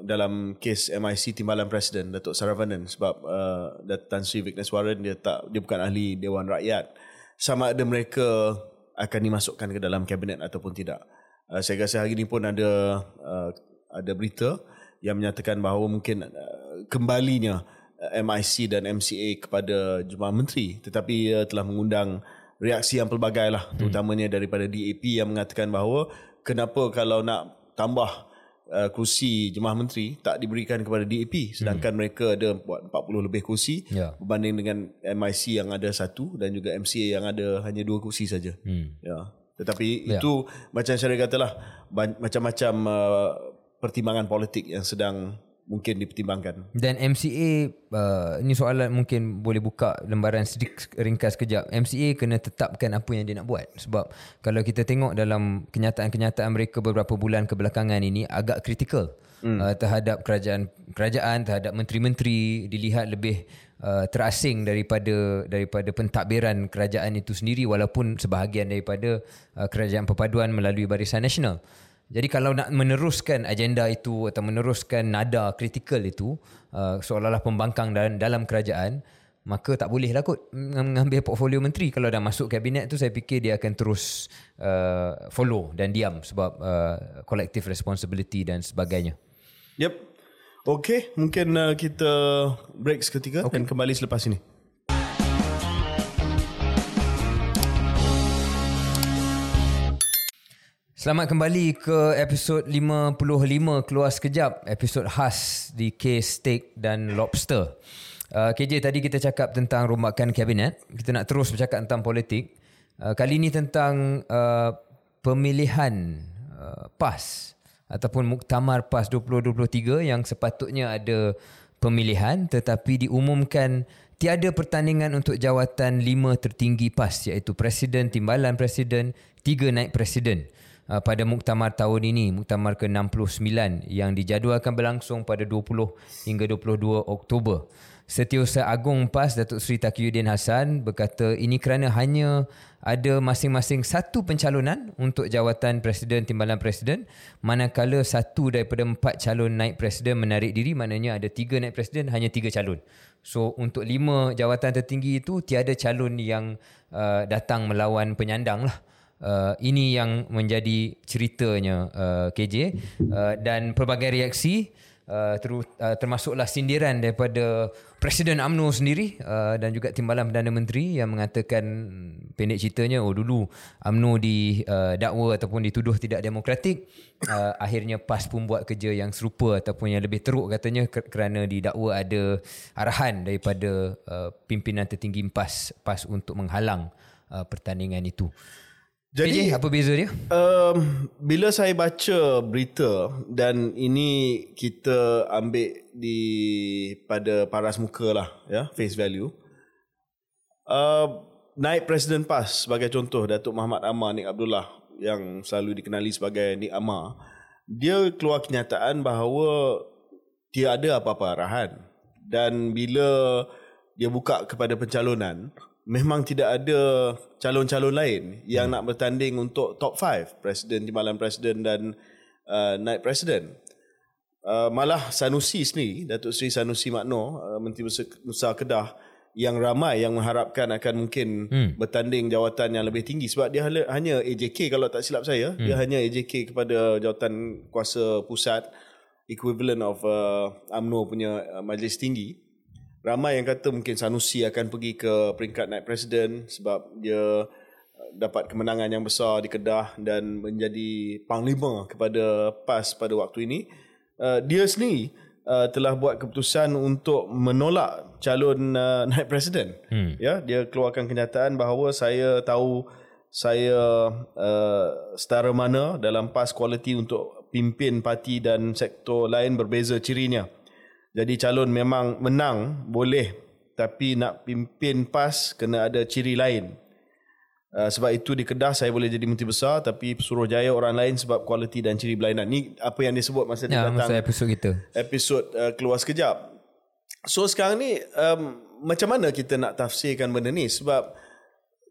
dalam kes MIC Timbalan Presiden Datuk Saravanan sebab uh, Tan Sri Vigneswaran dia tak dia bukan ahli Dewan Rakyat sama ada mereka akan dimasukkan ke dalam kabinet ataupun tidak. Uh, saya rasa hari ini pun ada uh, ada berita yang menyatakan bahawa mungkin uh, kembalinya uh, MIC dan MCA kepada jemaah menteri tetapi uh, telah mengundang reaksi yang pelbagai lah hmm. terutamanya daripada DAP yang mengatakan bahawa kenapa kalau nak tambah uh, kursi jemaah menteri tak diberikan kepada DAP sedangkan hmm. mereka ada buat 40 lebih kursi Ya. berbanding dengan MIC yang ada satu dan juga MCA yang ada hanya dua kursi saja. Hmm. Ya. Tetapi Ya. itu macam saya katalah macam-macam uh, pertimbangan politik yang sedang mungkin dipertimbangkan. Dan MCA, uh, ini soalan mungkin boleh buka lembaran sedikit ringkas kejap. MCA kena tetapkan apa yang dia nak buat. Sebab kalau kita tengok dalam kenyataan-kenyataan mereka beberapa bulan kebelakangan ini agak kritikal hmm. uh, terhadap kerajaan kerajaan, terhadap menteri-menteri dilihat lebih uh, terasing daripada daripada pentadbiran kerajaan itu sendiri walaupun sebahagian daripada uh, kerajaan perpaduan melalui Barisan Nasional. Jadi kalau nak meneruskan agenda itu atau meneruskan nada kritikal itu uh, seolah-olah pembangkang dalam, dalam kerajaan, maka tak boleh lah kot mengambil portfolio menteri. Kalau dah masuk kabinet tu saya fikir dia akan terus uh, follow dan diam sebab uh, collective responsibility dan sebagainya. Yep. Okay, mungkin uh, kita break seketika okay. dan kembali selepas ini. Selamat kembali ke episod 55 Keluar Sekejap. Episod khas di Case Steak dan Lobster. Uh, KJ tadi kita cakap tentang rombakan kabinet. Kita nak terus bercakap tentang politik. Uh, kali ini tentang uh, pemilihan uh, PAS ataupun Muktamar PAS 2023 yang sepatutnya ada pemilihan tetapi diumumkan tiada pertandingan untuk jawatan lima tertinggi PAS iaitu Presiden, Timbalan Presiden, tiga naik Presiden. Uh, pada muktamar tahun ini, muktamar ke-69 yang dijadualkan berlangsung pada 20 hingga 22 Oktober. Setiausaha Agung PAS Datuk Seri Taqiyuddin Hassan berkata ini kerana hanya ada masing-masing satu pencalonan untuk jawatan Presiden Timbalan Presiden manakala satu daripada empat calon naik Presiden menarik diri maknanya ada tiga naik Presiden hanya tiga calon. So untuk lima jawatan tertinggi itu tiada calon yang uh, datang melawan penyandang lah. Uh, ini yang menjadi ceritanya uh, KJ uh, dan pelbagai reaksi uh, ter, uh, termasuklah sindiran daripada Presiden AMNO sendiri uh, dan juga Timbalan Perdana Menteri yang mengatakan pendek ceritanya oh dulu AMNO didakwa uh, ataupun dituduh tidak demokratik uh, akhirnya PAS pun buat kerja yang serupa ataupun yang lebih teruk katanya kerana didakwa ada arahan daripada uh, pimpinan tertinggi PAS PAS untuk menghalang uh, pertandingan itu. Jadi PJ, apa beza dia? Um, bila saya baca berita dan ini kita ambil di pada paras muka lah ya face value. Uh, naik Presiden PAS sebagai contoh Datuk Muhammad Amar Nik Abdullah yang selalu dikenali sebagai Nik Amar. Dia keluar kenyataan bahawa tiada apa-apa arahan dan bila dia buka kepada pencalonan memang tidak ada calon-calon lain yang hmm. nak bertanding untuk top 5 presiden timbalan presiden dan uh, naik presiden uh, malah Sanusi sendiri Datuk Seri Sanusi Makno uh, Menteri Besar Kedah yang ramai yang mengharapkan akan mungkin hmm. bertanding jawatan yang lebih tinggi sebab dia hanya AJK kalau tak silap saya hmm. dia hanya AJK kepada jawatan kuasa pusat equivalent of uh, AMNO punya uh, majlis tinggi ramai yang kata mungkin Sanusi akan pergi ke peringkat naik presiden sebab dia uh, dapat kemenangan yang besar di Kedah dan menjadi panglima kepada PAS pada waktu ini. Uh, dia sendiri uh, telah buat keputusan untuk menolak calon [LAUGHS] naik presiden. Hmm. Ya, dia keluarkan kenyataan bahawa saya tahu saya uh, setara mana dalam PAS kualiti untuk pimpin parti dan sektor lain berbeza cirinya. Jadi calon memang menang boleh tapi nak pimpin PAS kena ada ciri lain. Uh, sebab itu di Kedah saya boleh jadi menteri besar tapi Suruhjaya orang lain sebab kualiti dan ciri berlainan. Ni apa yang disebut masa ya, dia datang masa episod kita. Episod uh, keluar sekejap. So sekarang ni um, macam mana kita nak tafsirkan benda ni sebab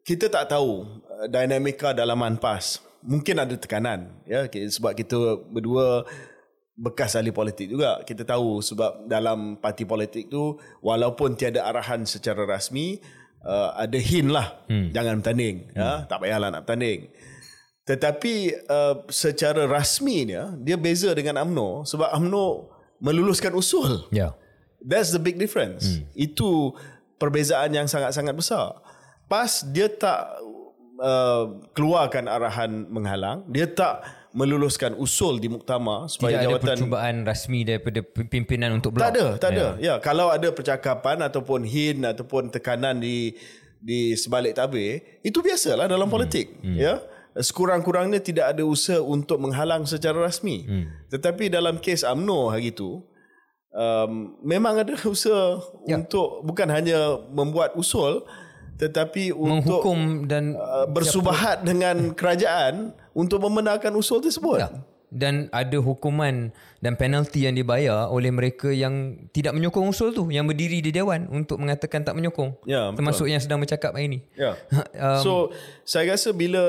kita tak tahu uh, dinamika dalaman PAS. Mungkin ada tekanan ya sebab kita berdua bekas ahli politik juga. Kita tahu sebab dalam parti politik tu walaupun tiada arahan secara rasmi uh, ada hint lah hmm. jangan bertanding. Hmm. Ya, tak payahlah nak bertanding. Tetapi uh, secara rasminya dia beza dengan AMNO sebab AMNO meluluskan usul. Yeah. That's the big difference. Hmm. Itu perbezaan yang sangat-sangat besar. PAS dia tak uh, keluarkan arahan menghalang, dia tak meluluskan usul di muktamar supaya tidak jawatan ada percubaan rasmi daripada pimpinan untuk blok. Tak ada, tak ada. Ya. ya, kalau ada percakapan ataupun hint ataupun tekanan di di sebalik tabir, itu biasalah dalam hmm. politik, hmm. ya. Sekurang-kurangnya tidak ada usaha untuk menghalang secara rasmi. Hmm. Tetapi dalam kes AMNO hari itu, um, memang ada usaha ya. untuk bukan hanya membuat usul tetapi untuk menghukum dan uh, bersubahat siapa? dengan [LAUGHS] kerajaan untuk membenarkan usul tersebut. Ya. Dan ada hukuman dan penalti yang dibayar oleh mereka yang tidak menyokong usul tu yang berdiri di dewan untuk mengatakan tak menyokong. Ya, termasuk yang sedang bercakap hari ini. Ya. [LAUGHS] um, so saya rasa bila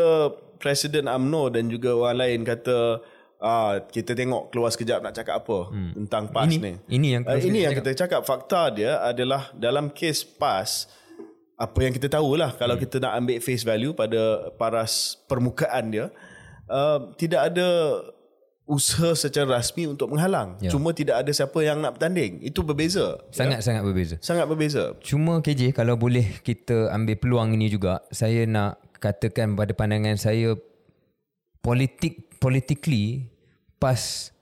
Presiden AMNO dan juga orang lain kata Ah, kita tengok keluar sekejap nak cakap apa hmm. tentang PAS Ini- ni. ini yang uh, ini yang cakap. kita cakap fakta dia adalah dalam kes PAS apa yang kita tahulah kalau Hmm. kita nak ambil face value pada paras permukaan dia uh, tidak ada usaha secara rasmi untuk menghalang. Ya. Cuma tidak ada siapa yang nak bertanding. Itu berbeza. Sangat-sangat berbeza. Sangat berbeza. Cuma KJ kalau boleh kita ambil peluang ini juga, saya nak katakan pada pandangan saya politik politically PAS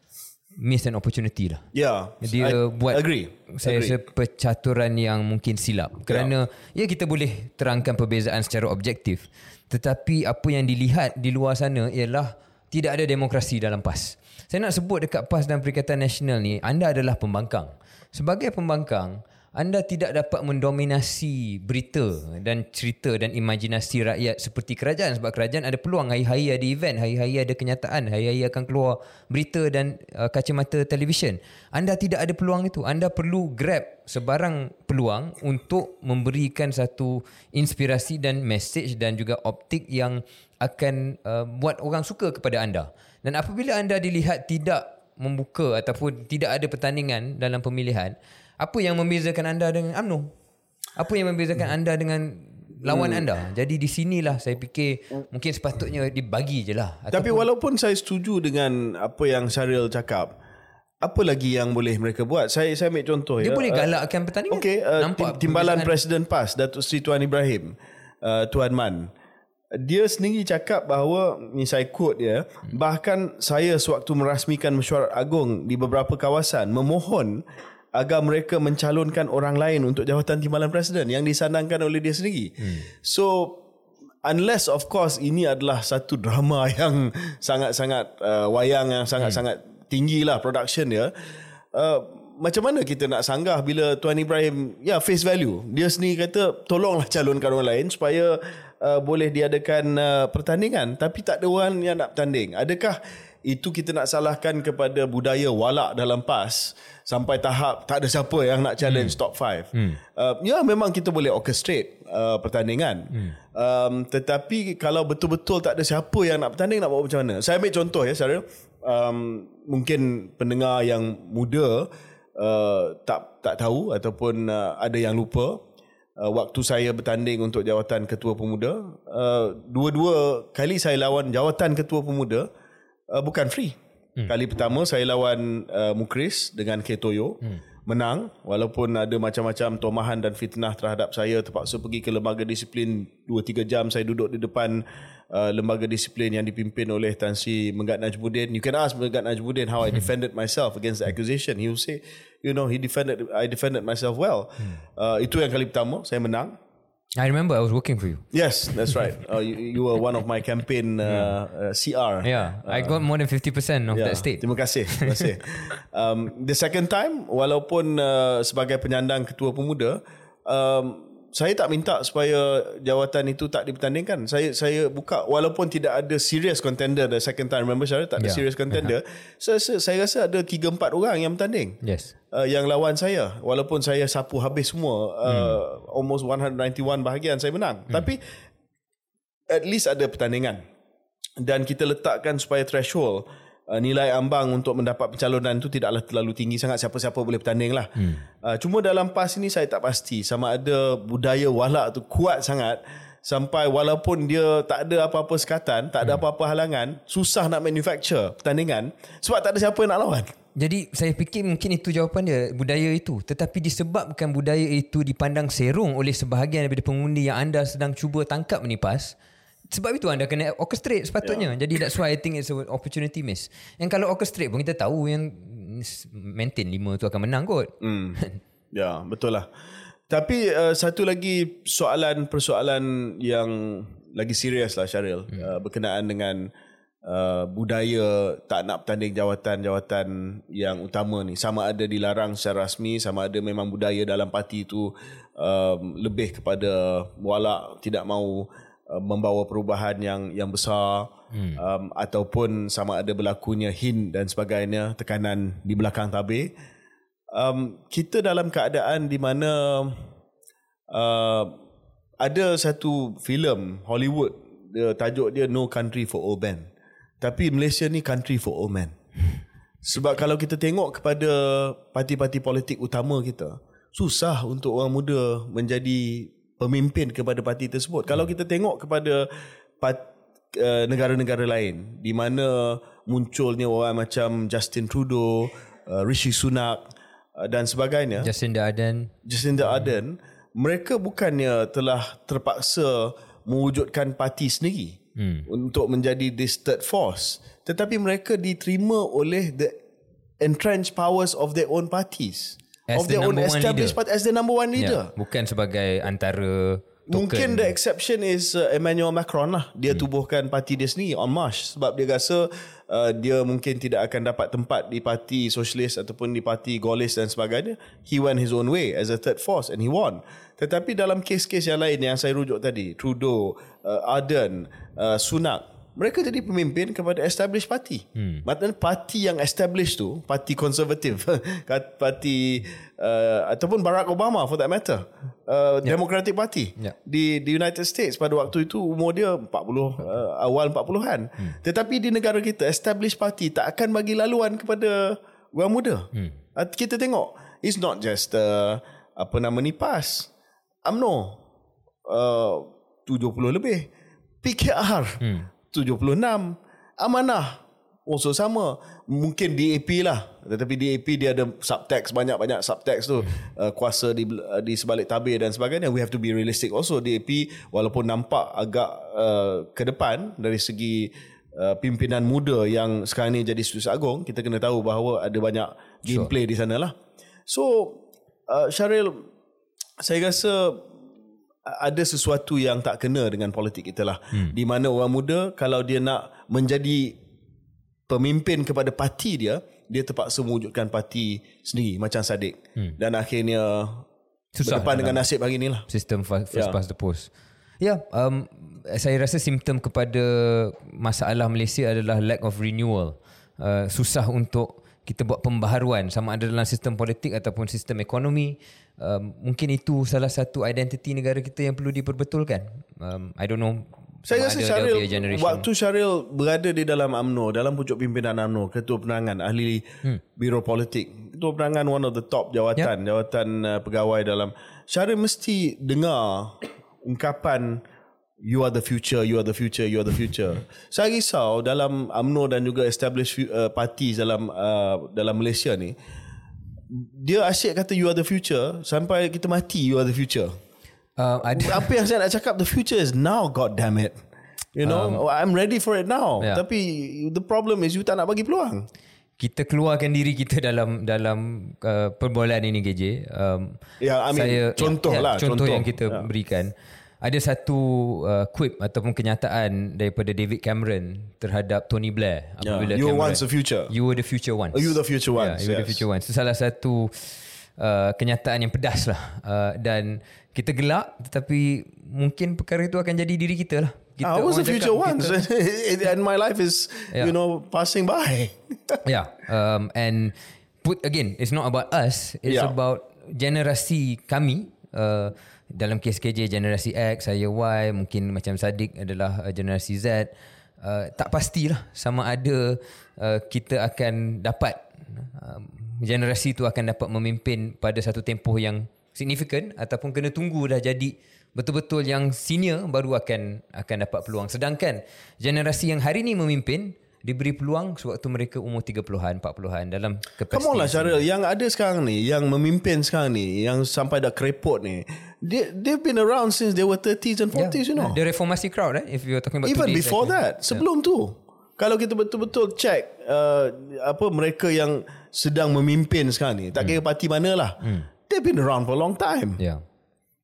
miss an opportunity lah. Ya. Dia I buat agree. saya agree. rasa percaturan yang mungkin silap. Kerana ya kita boleh terangkan perbezaan secara objektif. Tetapi apa yang dilihat di luar sana ialah tidak ada demokrasi dalam PAS. Saya nak sebut dekat PAS dan Perikatan Nasional ni, anda adalah pembangkang. Sebagai pembangkang, anda tidak dapat mendominasi berita dan cerita dan imajinasi rakyat seperti kerajaan sebab kerajaan ada peluang hari-hari ada event, hari-hari ada kenyataan, hari-hari akan keluar berita dan uh, kacamata televisyen. Anda tidak ada peluang itu. Anda perlu grab sebarang peluang untuk memberikan satu inspirasi dan message dan juga optik yang akan uh, buat orang suka kepada anda. Dan apabila anda dilihat tidak membuka ataupun tidak ada pertandingan dalam pemilihan, apa yang membezakan anda dengan UMNO? Apa yang membezakan anda dengan lawan anda? Jadi di sinilah saya fikir mungkin sepatutnya dibagi je lah. Tapi walaupun saya setuju dengan apa yang Syaril cakap, apa lagi yang boleh mereka buat? Saya saya ambil contoh dia ya. boleh galakkan pertandingan. Okey, uh, tim- timbalan Presiden PAS Datuk Seri Tuan Ibrahim, uh, Tuan Man. Dia sendiri cakap bahawa ni saya quote dia, bahkan saya sewaktu merasmikan mesyuarat agung di beberapa kawasan memohon agar mereka mencalonkan orang lain untuk jawatan timbalan presiden yang disandangkan oleh dia sendiri. Hmm. So unless of course ini adalah satu drama [LAUGHS] yang sangat-sangat uh, wayang yang sangat-sangat tinggi lah production dia uh, macam mana kita nak sanggah bila Tuan Ibrahim ya face value dia sendiri kata tolonglah calonkan orang lain supaya uh, boleh diadakan uh, pertandingan tapi tak ada orang yang nak bertanding adakah itu kita nak salahkan kepada budaya walak dalam PAS sampai tahap tak ada siapa yang nak challenge hmm. top 5. Hmm. Uh, ya memang kita boleh orchestrate uh, pertandingan. Hmm. Um, tetapi kalau betul-betul tak ada siapa yang nak bertanding nak buat macam mana? Saya ambil contoh ya Syaril. Um, mungkin pendengar yang muda uh, tak tak tahu ataupun uh, ada yang lupa uh, waktu saya bertanding untuk jawatan ketua pemuda uh, dua-dua kali saya lawan jawatan ketua pemuda uh, bukan free. Hmm. Kali pertama saya lawan uh, Mukris dengan Ketoyo. Hmm. Menang walaupun ada macam-macam tomahan dan fitnah terhadap saya terpaksa pergi ke lembaga disiplin 2-3 jam saya duduk di depan uh, lembaga disiplin yang dipimpin oleh Tan Sri Megat Najmuddin. You can ask Megat Najmuddin how I defended myself against the accusation. He will say, you know, he defended I defended myself well. Uh, itu yang kali pertama saya menang. I remember I was working for you. Yes, that's right. Uh, [LAUGHS] you, you were one of my campaign uh, uh, CR. Yeah, I got more than 50% of Ya, that state. Terima kasih. Terima kasih. [LAUGHS] um, the second time, walaupun uh, sebagai penyandang ketua pemuda, um, saya tak minta supaya jawatan itu tak dipertandingkan. Saya saya buka walaupun tidak ada serious contender the second time. Remember Syarif tak ada Yeah. serious contender. So, so, saya rasa ada 3 4 orang yang bertanding. Yes. Uh, yang lawan saya walaupun saya sapu habis semua uh, Hmm. almost 191 bahagian saya menang. Tapi at least ada pertandingan dan kita letakkan supaya threshold uh, nilai ambang untuk mendapat pencalonan itu tidaklah terlalu tinggi sangat siapa-siapa boleh bertanding lah. Hmm. Uh, cuma dalam PAS ini saya tak pasti sama ada budaya walak tu kuat sangat sampai walaupun dia tak ada apa-apa sekatan, tak ada apa-apa halangan, susah nak manufacture pertandingan sebab tak ada siapa yang nak lawan. Jadi saya fikir mungkin itu jawapan dia budaya itu tetapi disebabkan budaya itu dipandang serong oleh sebahagian daripada pengundi yang anda sedang cuba tangkap menipas sebab itu anda kena orchestrate sepatutnya. Yeah. Jadi that's why I think it's an opportunity miss. Yang kalau orchestrate pun kita tahu yang maintain lima tu akan menang kot. Hmm. [LAUGHS] ya, betul lah. Tapi uh, satu lagi soalan persoalan yang lagi serius lah Syaril hmm. uh, berkenaan dengan uh, budaya tak nak bertanding jawatan-jawatan yang utama ni. Sama ada dilarang secara rasmi sama ada memang budaya dalam parti itu um, lebih kepada walak tidak mau uh, membawa perubahan yang yang besar. Hmm. um, ataupun sama ada berlakunya hin dan sebagainya tekanan di belakang tabir. Um, kita dalam keadaan di mana uh, ada satu filem Hollywood dia tajuk dia No Country for Old Men Tapi Malaysia ni country for old men. Sebab kalau kita tengok kepada parti-parti politik utama kita, susah untuk orang muda menjadi pemimpin kepada parti tersebut. Kalau kita tengok kepada part, uh, negara-negara lain di mana munculnya orang macam Justin Trudeau, uh, Rishi Sunak uh, dan sebagainya. Jacinda Ardern. Jacinda Ardern, mereka bukannya telah terpaksa mewujudkan parti sendiri hmm. untuk menjadi this third force. Tetapi mereka diterima oleh the entrenched powers of their own parties. As of the their own established leader. party as the number one leader. Ya, bukan sebagai antara token. Mungkin the exception is uh, Emmanuel Macron lah. Dia hmm. tubuhkan parti dia sendiri on march sebab dia rasa uh, dia mungkin tidak akan dapat tempat di parti sosialis ataupun di parti Gaullist dan sebagainya. He went his own way as a third force and he won. Tetapi dalam kes-kes yang lain yang saya rujuk tadi, Trudeau, uh, Ardern, uh, Sunak, mereka jadi pemimpin kepada established party. Hmm. Maksudnya parti yang established tu, parti konservatif, [LAUGHS] parti uh, ataupun Barack Obama for that matter, uh, yeah. Democratic Party Yeah. di di United States pada waktu itu umur dia 40 uh, awal 40-an. Hmm. Tetapi di negara kita established party tak akan bagi laluan kepada orang muda. Hmm. Kita tengok it's not just uh, apa nama ni PAS. UMNO uh, 70 lebih. PKR hmm. 76. Amanah also sama. Mungkin DAP lah. Tetapi DAP dia ada subtext banyak-banyak subtext tu. Uh, kuasa di uh, di sebalik tabir dan sebagainya. We have to be realistic also. DAP walaupun nampak agak uh, ke depan dari segi uh, pimpinan muda yang sekarang ni jadi Setiausaha Agong, kita kena tahu bahawa ada banyak gameplay di sana lah. So, uh, Syaril, saya rasa ada sesuatu yang tak kena dengan politik kita lah. Hmm. Di mana orang muda kalau dia nak menjadi pemimpin kepada parti dia, dia terpaksa mewujudkan parti sendiri macam Sadiq. Hmm. Dan akhirnya Susah berdepan dalam dengan nasib hari ni lah. Sistem first Ya. past the post. Ya, um, saya rasa simptom kepada masalah Malaysia adalah lack of renewal. Uh, susah untuk kita buat pembaharuan sama ada dalam sistem politik ataupun sistem ekonomi. Um, mungkin itu salah satu identiti negara kita yang perlu diperbetulkan. Um, I don't know. Saya rasa Syaril, waktu Syaril berada di dalam AMNO, dalam pucuk pimpinan AMNO, ketua penerangan, ahli hmm. biro politik, ketua penerangan one of the top jawatan, yeah. jawatan uh, pegawai dalam, Syaril mesti dengar ungkapan you are the future, you are the future, you are the future. Saya risau dalam AMNO dan juga established uh, parties dalam uh, dalam Malaysia ni, dia asyik kata you are the future sampai kita mati you are the future. Uh, ada, [LAUGHS] Apa yang saya nak cakap the future is now god damn it. You know, um, I'm ready for it now. yeah. Tapi the problem is you tak nak bagi peluang. kita keluarkan diri kita dalam dalam uh, perbualan ini KJ. Um, Ya, I mean, contoh lah, contoh, contoh. yang kita Ya. berikan. Ada satu uh, quip ataupun kenyataan daripada David Cameron terhadap Tony Blair Yeah. apabila You Cameron, once the future. You were the future once. Oh, you the future Yeah, once, you were the yes. future once. Itu salah satu uh, kenyataan yang pedas lah. Uh, dan kita gelak tetapi mungkin perkara itu akan jadi diri kita lah. Kita, I was the future once kita- [LAUGHS] and my life is, Yeah. you know, passing by. [LAUGHS] yeah um, and put again it's not about us it's Yeah. about generasi kami uh, dalam kes KJ generasi X saya Y mungkin macam Sadiq adalah uh, generasi Z. Uh, tak pastilah sama ada uh, kita akan dapat uh, generasi itu akan dapat memimpin pada satu tempoh yang signifikan ataupun kena tunggu dah jadi betul-betul yang senior baru akan akan dapat peluang. Sedangkan generasi yang hari ni memimpin diberi peluang sewaktu mereka umur 30-an 40-an dalam kapasiti Come on lah Syaril. Yang ada sekarang ni Yang memimpin sekarang ni Yang sampai dah kerepot ni they, They've been around since they were 30s and 40s you know. The reformasi crowd eh? If you're talking about Even today, before that Sebelum tu. Kalau kita betul-betul check uh, Apa mereka yang Sedang memimpin sekarang ni Tak kira parti mana lah They've been around for a long time. Yeah.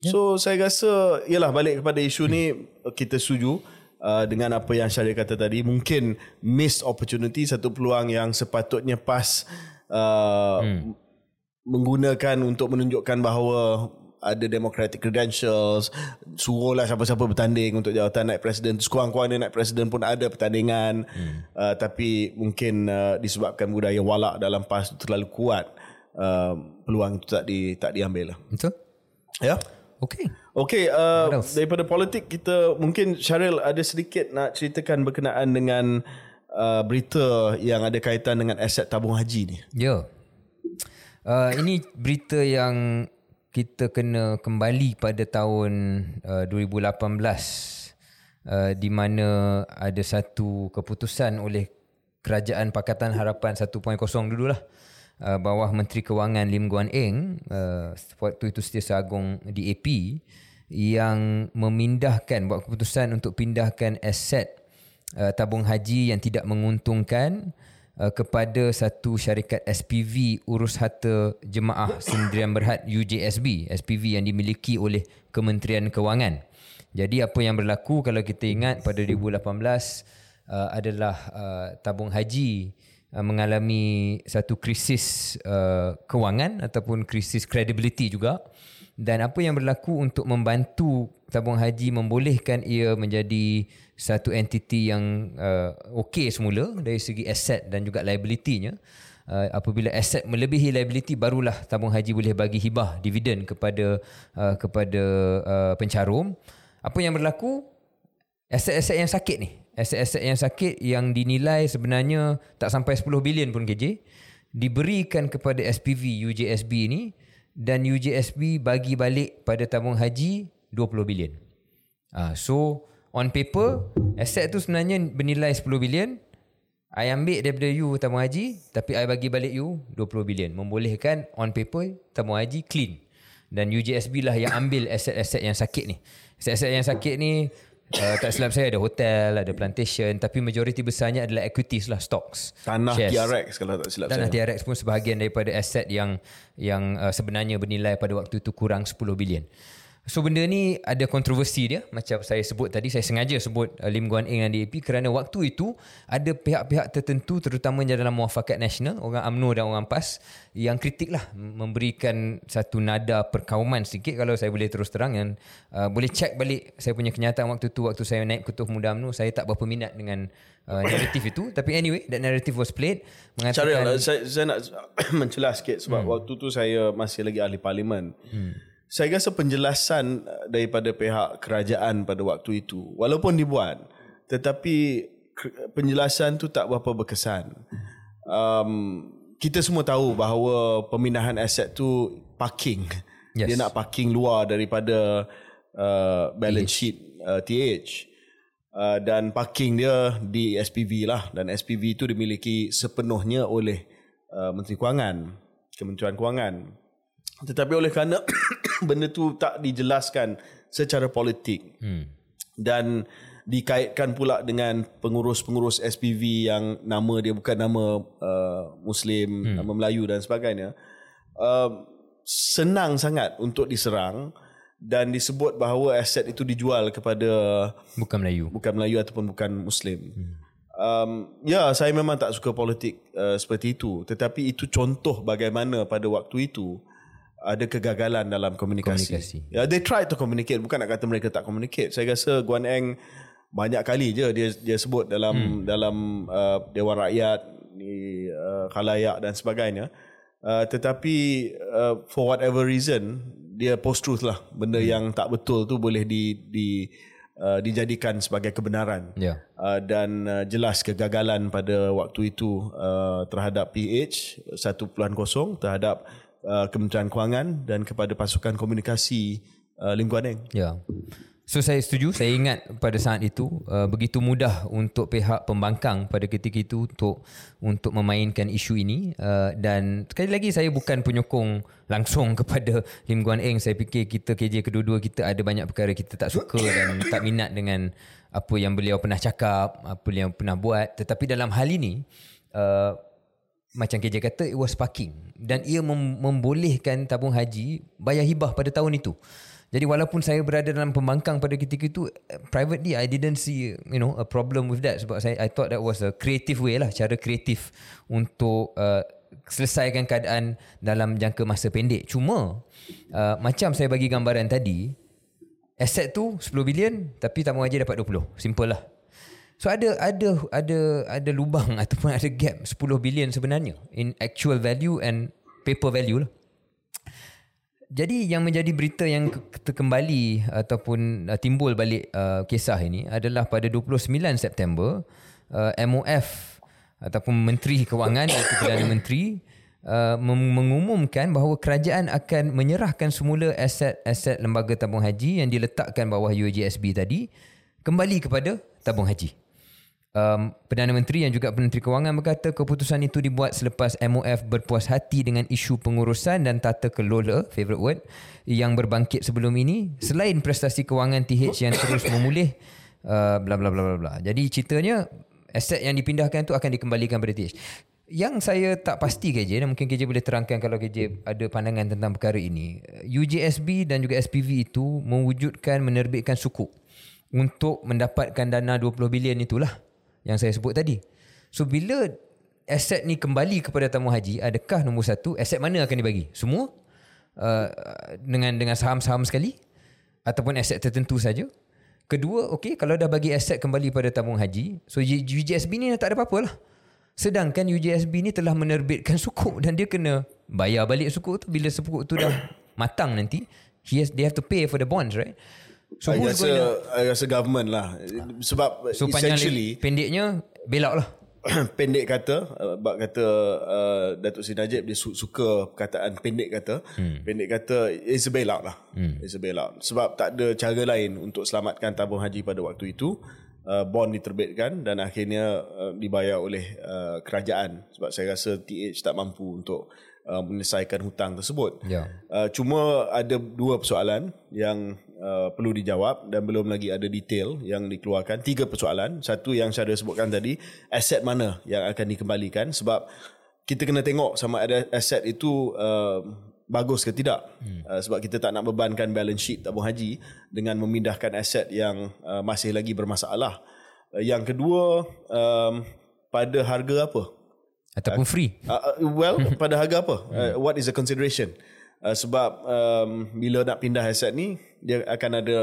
So saya rasa Yalah balik kepada isu ni Kita setuju uh, Dengan apa yang Syaril kata tadi. Mungkin Missed opportunity Satu peluang yang sepatutnya pas uh, Menggunakan untuk menunjukkan bahawa ada democratic credentials suruhlah siapa-siapa bertanding untuk jawatan naik presiden. Sekurang-kurangnya naik presiden pun ada pertandingan. Hmm. uh, tapi mungkin uh, disebabkan budaya walak dalam PAS terlalu kuat uh, peluang itu tak di tak diambil lah. Betul. Ya? Okay Okey, uh, daripada politik kita mungkin Syaril ada sedikit nak ceritakan berkenaan dengan uh, berita yang ada kaitan dengan aset tabung haji ni. Ya. Uh, ini berita yang kita kena kembali pada tahun uh, 2018 uh, di mana ada satu keputusan oleh Kerajaan Pakatan Harapan 1.0 dululah uh, bawah Menteri Kewangan Lim Guan Eng uh, waktu itu Setiausaha Agong DAP yang memindahkan buat keputusan untuk pindahkan aset uh, tabung haji yang tidak menguntungkan uh, kepada satu syarikat SPV urus harta jemaah sendirian berhad UJSB SPV yang dimiliki oleh Kementerian Kewangan. Jadi apa yang berlaku kalau kita ingat pada 2018 uh, adalah uh, tabung haji uh, mengalami satu krisis uh, kewangan ataupun krisis credibility juga dan apa yang berlaku untuk membantu tabung haji membolehkan ia menjadi satu entiti yang uh, okey semula dari segi aset dan juga liability-nya. Uh, apabila aset melebihi liability barulah tabung haji boleh bagi hibah dividen kepada uh, kepada uh, pencarum. Apa yang berlaku? Aset-aset yang sakit ni. Aset-aset yang sakit yang dinilai sebenarnya tak sampai 10 bilion pun KJ diberikan kepada SPV UJSB ni dan UJSB bagi balik pada tabung haji 20 bilion. Ah, so on paper aset tu sebenarnya bernilai 10 bilion. I ambil daripada you tabung haji tapi I bagi balik you 20 bilion. Membolehkan on paper tabung haji clean. Dan UJSB lah yang ambil aset-aset yang sakit ni. Aset-aset yang sakit ni uh, tak silap saya ada hotel, ada plantation tapi majoriti besarnya adalah equities lah, stocks. Tanah shares. TRX kalau tak silap Tanah saya. TRX pun sebahagian daripada aset yang yang uh, sebenarnya bernilai pada waktu itu kurang 10 bilion. So benda ni ada kontroversi dia macam saya sebut tadi saya sengaja sebut uh, Lim Guan Eng dan DAP kerana waktu itu ada pihak-pihak tertentu terutamanya dalam muafakat nasional orang AMNO dan orang PAS yang kritik lah memberikan satu nada perkauman sedikit kalau saya boleh terus terang yang uh, boleh check balik saya punya kenyataan waktu tu waktu saya naik kutub muda AMNO saya tak berapa minat dengan uh, naratif itu tapi anyway that narrative was played mengatakan Cara saya, saya nak [COUGHS] mencelah sikit sebab hmm. waktu tu saya masih lagi ahli parlimen. Hmm. Saya rasa penjelasan uh, daripada pihak kerajaan pada waktu itu walaupun dibuat tetapi penjelasan tu tak berapa berkesan. Um, kita semua tahu bahawa pemindahan aset tu parking. Yes. Dia nak parking luar daripada uh, balance sheet uh, TH. Uh, dan parking dia di SPV lah dan SPV itu dimiliki sepenuhnya oleh uh, Menteri Kewangan, Kementerian Kewangan. Tetapi oleh kerana [COUGHS] benda tu tak dijelaskan secara politik hmm. dan dikaitkan pula dengan pengurus-pengurus SPV yang nama dia bukan nama uh, Muslim, hmm. nama Melayu dan sebagainya, uh, senang sangat untuk diserang dan disebut bahawa aset itu dijual kepada bukan Melayu, bukan Melayu ataupun bukan Muslim. Hmm. Um, ya, saya memang tak suka politik uh, seperti itu. Tetapi itu contoh bagaimana pada waktu itu ada kegagalan dalam komunikasi. Komunikasi. Ya, they try to communicate. Bukan nak kata mereka tak communicate. Saya rasa Guan Eng banyak kali je dia dia sebut dalam hmm. dalam uh, Dewan Rakyat, di uh, khalayak dan sebagainya. Uh, tetapi uh, for whatever reason dia post truth lah benda hmm. yang tak betul tu boleh di di uh, dijadikan sebagai kebenaran yeah. uh, dan uh, jelas kegagalan pada waktu itu uh, terhadap PH 1.0 terhadap uh, Kementerian Kewangan dan kepada pasukan komunikasi uh, Lim Guan Eng. Ya. So saya setuju, saya ingat pada saat itu uh, begitu mudah untuk pihak pembangkang pada ketika itu untuk untuk memainkan isu ini uh, dan sekali lagi saya bukan penyokong langsung [LAUGHS] kepada Lim Guan Eng. Saya fikir kita KJ kedua-dua kita ada banyak perkara kita tak suka dan [COUGHS] tak minat dengan apa yang beliau pernah cakap, apa yang pernah buat. Tetapi dalam hal ini uh, macam KJ kata it was parking dan ia mem- membolehkan tabung haji bayar hibah pada tahun itu. Jadi walaupun saya berada dalam pembangkang pada ketika itu privately I didn't see you know a problem with that sebab saya I thought that was a creative way lah cara kreatif untuk uh, selesaikan keadaan dalam jangka masa pendek. Cuma uh, macam saya bagi gambaran tadi aset tu 10 bilion tapi tabung haji dapat 20. Simple lah. So ada ada ada ada lubang [LAUGHS] ataupun ada gap 10 bilion sebenarnya in actual value and paper value lah. Jadi yang menjadi berita yang terkembali ataupun uh, timbul balik uh, kisah ini adalah pada 29 September uh, MOF ataupun Menteri Kewangan [COUGHS] iaitu Perdana Menteri uh, mengumumkan bahawa kerajaan akan menyerahkan semula aset-aset lembaga tabung haji yang diletakkan bawah UAJSB tadi kembali kepada tabung haji. Um, Perdana Menteri yang juga Menteri Kewangan berkata keputusan itu dibuat selepas MOF berpuas hati dengan isu pengurusan dan tata kelola, favorite word, yang berbangkit sebelum ini selain prestasi kewangan TH yang terus memulih uh, bla bla bla bla bla. Jadi ceritanya aset yang dipindahkan tu akan dikembalikan pada TH. Yang saya tak pasti KJ dan mungkin KJ boleh terangkan kalau KJ ada pandangan tentang perkara ini. UJSB dan juga SPV itu mewujudkan menerbitkan sukuk untuk mendapatkan dana 20 bilion itulah yang saya sebut tadi. So bila aset ni kembali kepada tamu haji, adakah nombor satu aset mana akan dibagi? Semua uh, dengan dengan saham-saham sekali ataupun aset tertentu saja? Kedua, okey kalau dah bagi aset kembali pada tabung haji, so UJSB ni tak ada apa-apa lah. Sedangkan UJSB ni telah menerbitkan sukuk dan dia kena bayar balik sukuk tu bila sukuk tu dah [COUGHS] matang nanti. He has, they have to pay for the bonds, right? So I rasa, I rasa government lah. Sebab so, essentially... pendeknya, out lah. [COUGHS] pendek kata, bab kata uh, Datuk Seri Najib dia suka perkataan pendek kata. Hmm. Pendek kata, it's a bail out lah. Hmm. It's a bail out. Sebab tak ada cara lain untuk selamatkan tabung haji pada waktu itu. Uh, bond diterbitkan dan akhirnya uh, dibayar oleh uh, kerajaan. Sebab saya rasa TH tak mampu untuk uh, menyelesaikan hutang tersebut. Yeah. Uh, cuma ada dua persoalan yang uh, perlu dijawab dan belum lagi ada detail yang dikeluarkan. Tiga persoalan. Satu yang saya sebutkan tadi, aset mana yang akan dikembalikan sebab kita kena tengok sama ada aset itu uh, bagus ke tidak. Hmm. Uh, sebab kita tak nak bebankan balance sheet tabung haji dengan memindahkan aset yang uh, masih lagi bermasalah. Uh, yang kedua, um, pada harga apa? Ataupun free? Uh, uh, well, [LAUGHS] pada harga apa? Uh, what is the consideration? Uh, sebab um, bila nak pindah aset ni, dia akan ada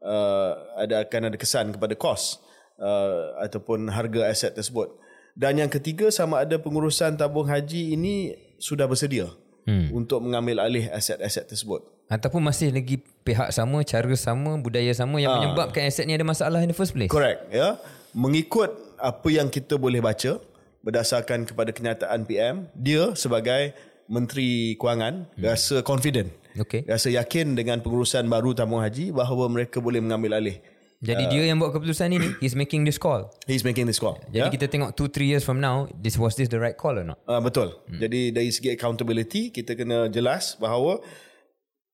uh, ada akan ada kesan kepada kos uh, ataupun harga aset tersebut. Dan yang ketiga sama ada pengurusan tabung haji ini sudah bersedia hmm. untuk mengambil alih aset-aset tersebut. Ataupun masih lagi pihak sama, cara sama, budaya sama yang ha. menyebabkan aset ni ada masalah in the first place. Correct. Ya. Mengikut apa yang kita boleh baca berdasarkan kepada kenyataan PM, dia sebagai Menteri Kewangan hmm. rasa confident. Okay. Rasa yakin dengan pengurusan baru tabung haji bahawa mereka boleh mengambil alih. Jadi uh, dia yang buat keputusan ini, he's making this call. He's making this call. Jadi yeah? kita tengok 2-3 years from now, this was this the right call or not? Uh, betul. Hmm. Jadi dari segi accountability, kita kena jelas bahawa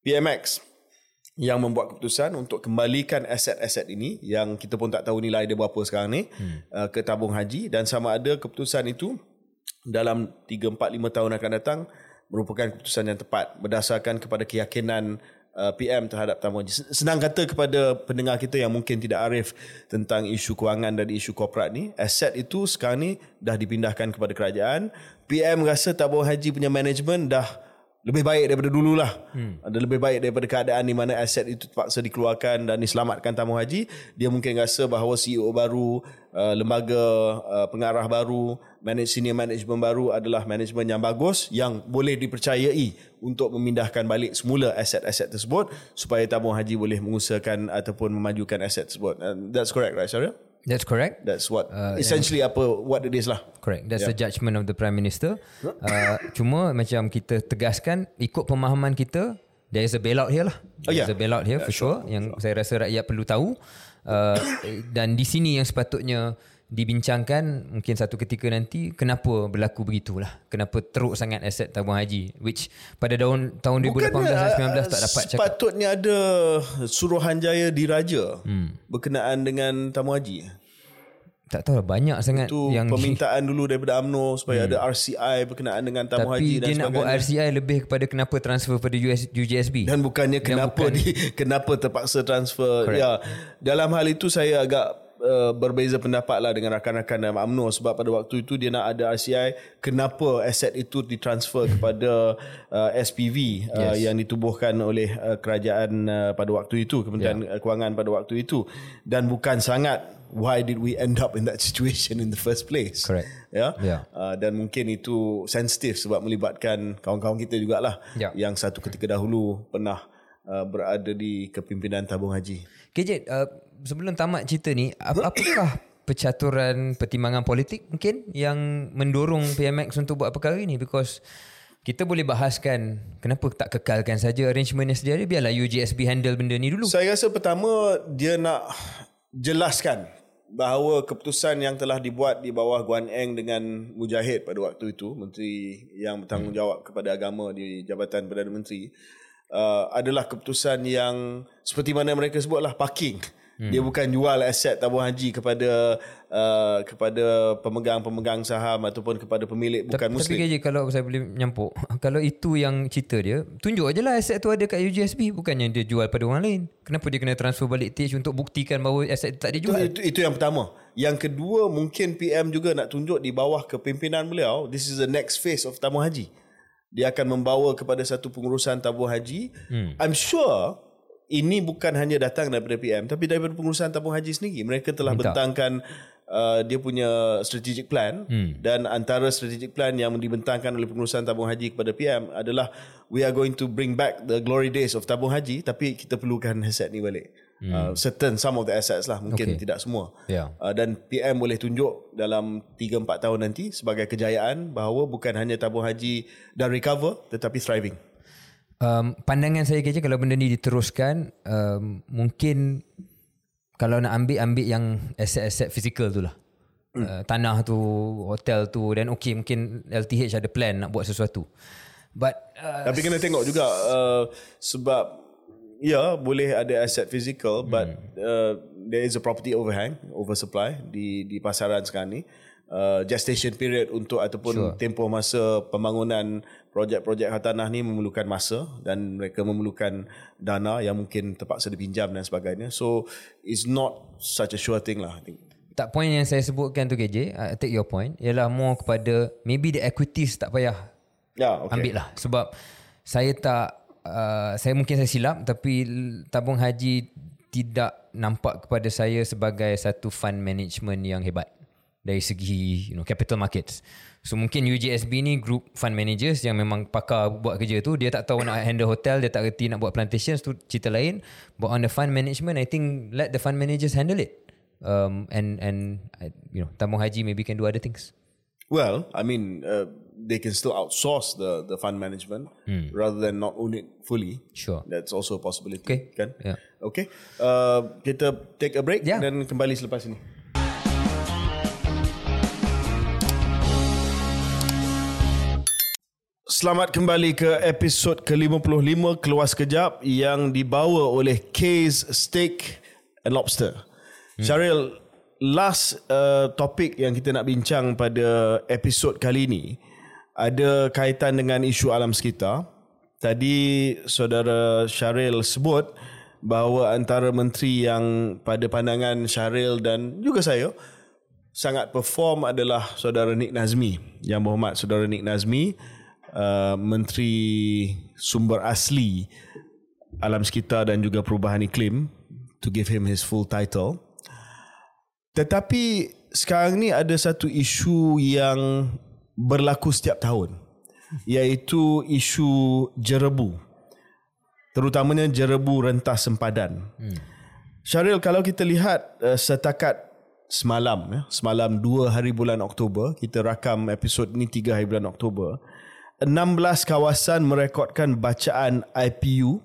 PMX yang membuat keputusan untuk kembalikan aset-aset ini yang kita pun tak tahu nilai dia berapa sekarang ni hmm. uh, ke tabung haji dan sama ada keputusan itu dalam 3 4 5 tahun akan datang merupakan keputusan yang tepat berdasarkan kepada keyakinan uh, PM terhadap tamu haji. Senang kata kepada pendengar kita yang mungkin tidak arif tentang isu kewangan dan isu korporat ni, aset itu sekarang ni dah dipindahkan kepada kerajaan. PM rasa tabung haji punya management dah lebih baik daripada dulu lah. Hmm. Ada lebih baik daripada keadaan di mana aset itu terpaksa dikeluarkan dan diselamatkan tamu haji. Dia mungkin rasa bahawa CEO baru, uh, lembaga uh, pengarah baru, manage senior management baru adalah management yang bagus yang boleh dipercayai untuk memindahkan balik semula aset-aset tersebut supaya tamu haji boleh mengusahakan ataupun memajukan aset tersebut. And that's correct, right, Syaril? That's correct. That's what uh, essentially apa what it is lah. Correct. That's yeah. the judgment of the prime minister. Uh, cuma macam kita tegaskan ikut pemahaman kita there is a bailout here lah. Oh, yeah. There's a bailout here yeah, for sure, sure yang sure. saya rasa rakyat perlu tahu. Uh, dan di sini yang sepatutnya dibincangkan mungkin satu ketika nanti kenapa berlaku begitulah kenapa teruk sangat aset tabung haji which pada tahun tahun 2018 dan 19 tak dapat cakap sepatutnya ada suruhanjaya diraja hmm. berkenaan dengan tabung haji tak tahu lah banyak sangat itu yang permintaan dulu daripada AMNO supaya hmm. ada RCI berkenaan dengan tabung haji dan sebagainya. Tapi dia nak buat RCI lebih kepada kenapa transfer pada US, UJSB. Dan bukannya kenapa bukan, di, [LAUGHS] kenapa terpaksa transfer. Correct. Ya, dalam hal itu saya agak uh, berbeza pendapat lah dengan rakan-rakan dalam UMNO sebab pada waktu itu dia nak ada RCI kenapa aset itu ditransfer kepada uh, SPV uh, yes. yang ditubuhkan oleh uh, kerajaan uh, pada waktu itu Kementerian yeah. Kewangan pada waktu itu dan bukan sangat why did we end up in that situation in the first place correct ya yeah? yeah. uh, dan mungkin itu sensitif sebab melibatkan kawan-kawan kita jugalah yeah. yang satu ketika dahulu pernah uh, berada di kepimpinan tabung haji KJ uh, sebelum tamat cerita ni ap- apakah percaturan pertimbangan politik mungkin yang mendorong PMX untuk buat perkara ini because kita boleh bahaskan kenapa tak kekalkan saja arrangement yang sedia ada biarlah UGSB handle benda ni dulu. Saya rasa pertama dia nak jelaskan bahawa keputusan yang telah dibuat di bawah Guan Eng dengan Mujahid pada waktu itu menteri yang bertanggungjawab kepada agama di Jabatan Perdana Menteri uh, adalah keputusan yang seperti mana mereka sebutlah parking. Hmm. Dia bukan jual aset tabung haji kepada uh, kepada pemegang-pemegang saham ataupun kepada pemilik bukan tapi, muslim. Tapi KJ kalau saya boleh nyampuk, [LAUGHS] kalau itu yang cerita dia, tunjuk aje lah aset tu ada kat UGSB bukannya dia jual pada orang lain. Kenapa dia kena transfer balik TH untuk buktikan bahawa aset tak dia Itu, itu, itu yang pertama. Yang kedua mungkin PM juga nak tunjuk di bawah kepimpinan beliau this is the next phase of tabung haji. Dia akan membawa kepada satu pengurusan tabung haji. Hmm. I'm sure ini bukan hanya datang daripada PM tapi daripada pengurusan tabung haji sendiri. Mereka telah Minta. bentangkan uh, dia punya strategic plan hmm. dan antara strategic plan yang dibentangkan oleh pengurusan tabung haji kepada PM adalah we are going to bring back the glory days of tabung haji tapi kita perlukan aset ni balik. Hmm. Uh, certain some of the assets lah mungkin Okay. tidak semua. Ya. Uh, dan PM boleh tunjuk dalam 3 4 tahun nanti sebagai kejayaan bahawa bukan hanya tabung haji dah recover tetapi thriving. Um, pandangan saya KJ kalau benda ni diteruskan um, mungkin kalau nak ambil ambil yang aset-aset fizikal tu lah. Hmm. Uh, tanah tu, hotel tu dan okey mungkin LTH ada plan nak buat sesuatu. But uh, Tapi kena tengok juga uh, sebab ya boleh ada aset fizikal but uh, there is a property overhang, oversupply di di pasaran sekarang ni. Uh, gestation period untuk ataupun sure. tempoh masa pembangunan projek-projek hartanah ni memerlukan masa dan mereka memerlukan dana yang mungkin terpaksa dipinjam dan sebagainya. So it's not such a sure thing lah I think. tak point yang saya sebutkan tu KJ, I take your point, ialah more kepada maybe the equities tak payah Ya, okay. ambil lah sebab saya tak uh, saya mungkin saya silap tapi tabung haji tidak nampak kepada saya sebagai satu fund management yang hebat dari segi you know capital markets. So mungkin UGSB ni group fund managers yang memang pakar buat kerja tu dia tak tahu nak handle hotel dia tak reti nak buat plantations tu cerita lain but on the fund management I think let the fund managers handle it um, and and you know tabung haji maybe can do other things Well, I mean, uh, they can still outsource the the fund management rather than not own it fully. sure That's also a possibility. Okay. Kan? Yeah. Okay. Uh, kita take a break Yeah. dan kembali selepas ini. Selamat kembali ke episod ke-55 Keluar Sekejap yang dibawa oleh K's Steak and Lobster. Hmm. Syaril, last uh, topik yang kita nak bincang pada episod kali ini ada kaitan dengan isu alam sekitar. Tadi saudara Syaril sebut bahawa antara menteri yang pada pandangan Syaril dan juga saya sangat perform adalah saudara Nick Nazmi. Yang berhormat saudara Nick Nazmi, uh, menteri sumber asli alam sekitar dan juga perubahan iklim to give him his full title. Tetapi sekarang ni ada satu isu yang berlaku setiap tahun iaitu isu jerebu terutamanya jerebu rentas sempadan. Hmm. Syaril kalau kita lihat uh, setakat semalam ya, semalam 2 hari bulan Oktober, kita rakam episod ni 3 hari bulan Oktober, 16 kawasan merekodkan bacaan IPU,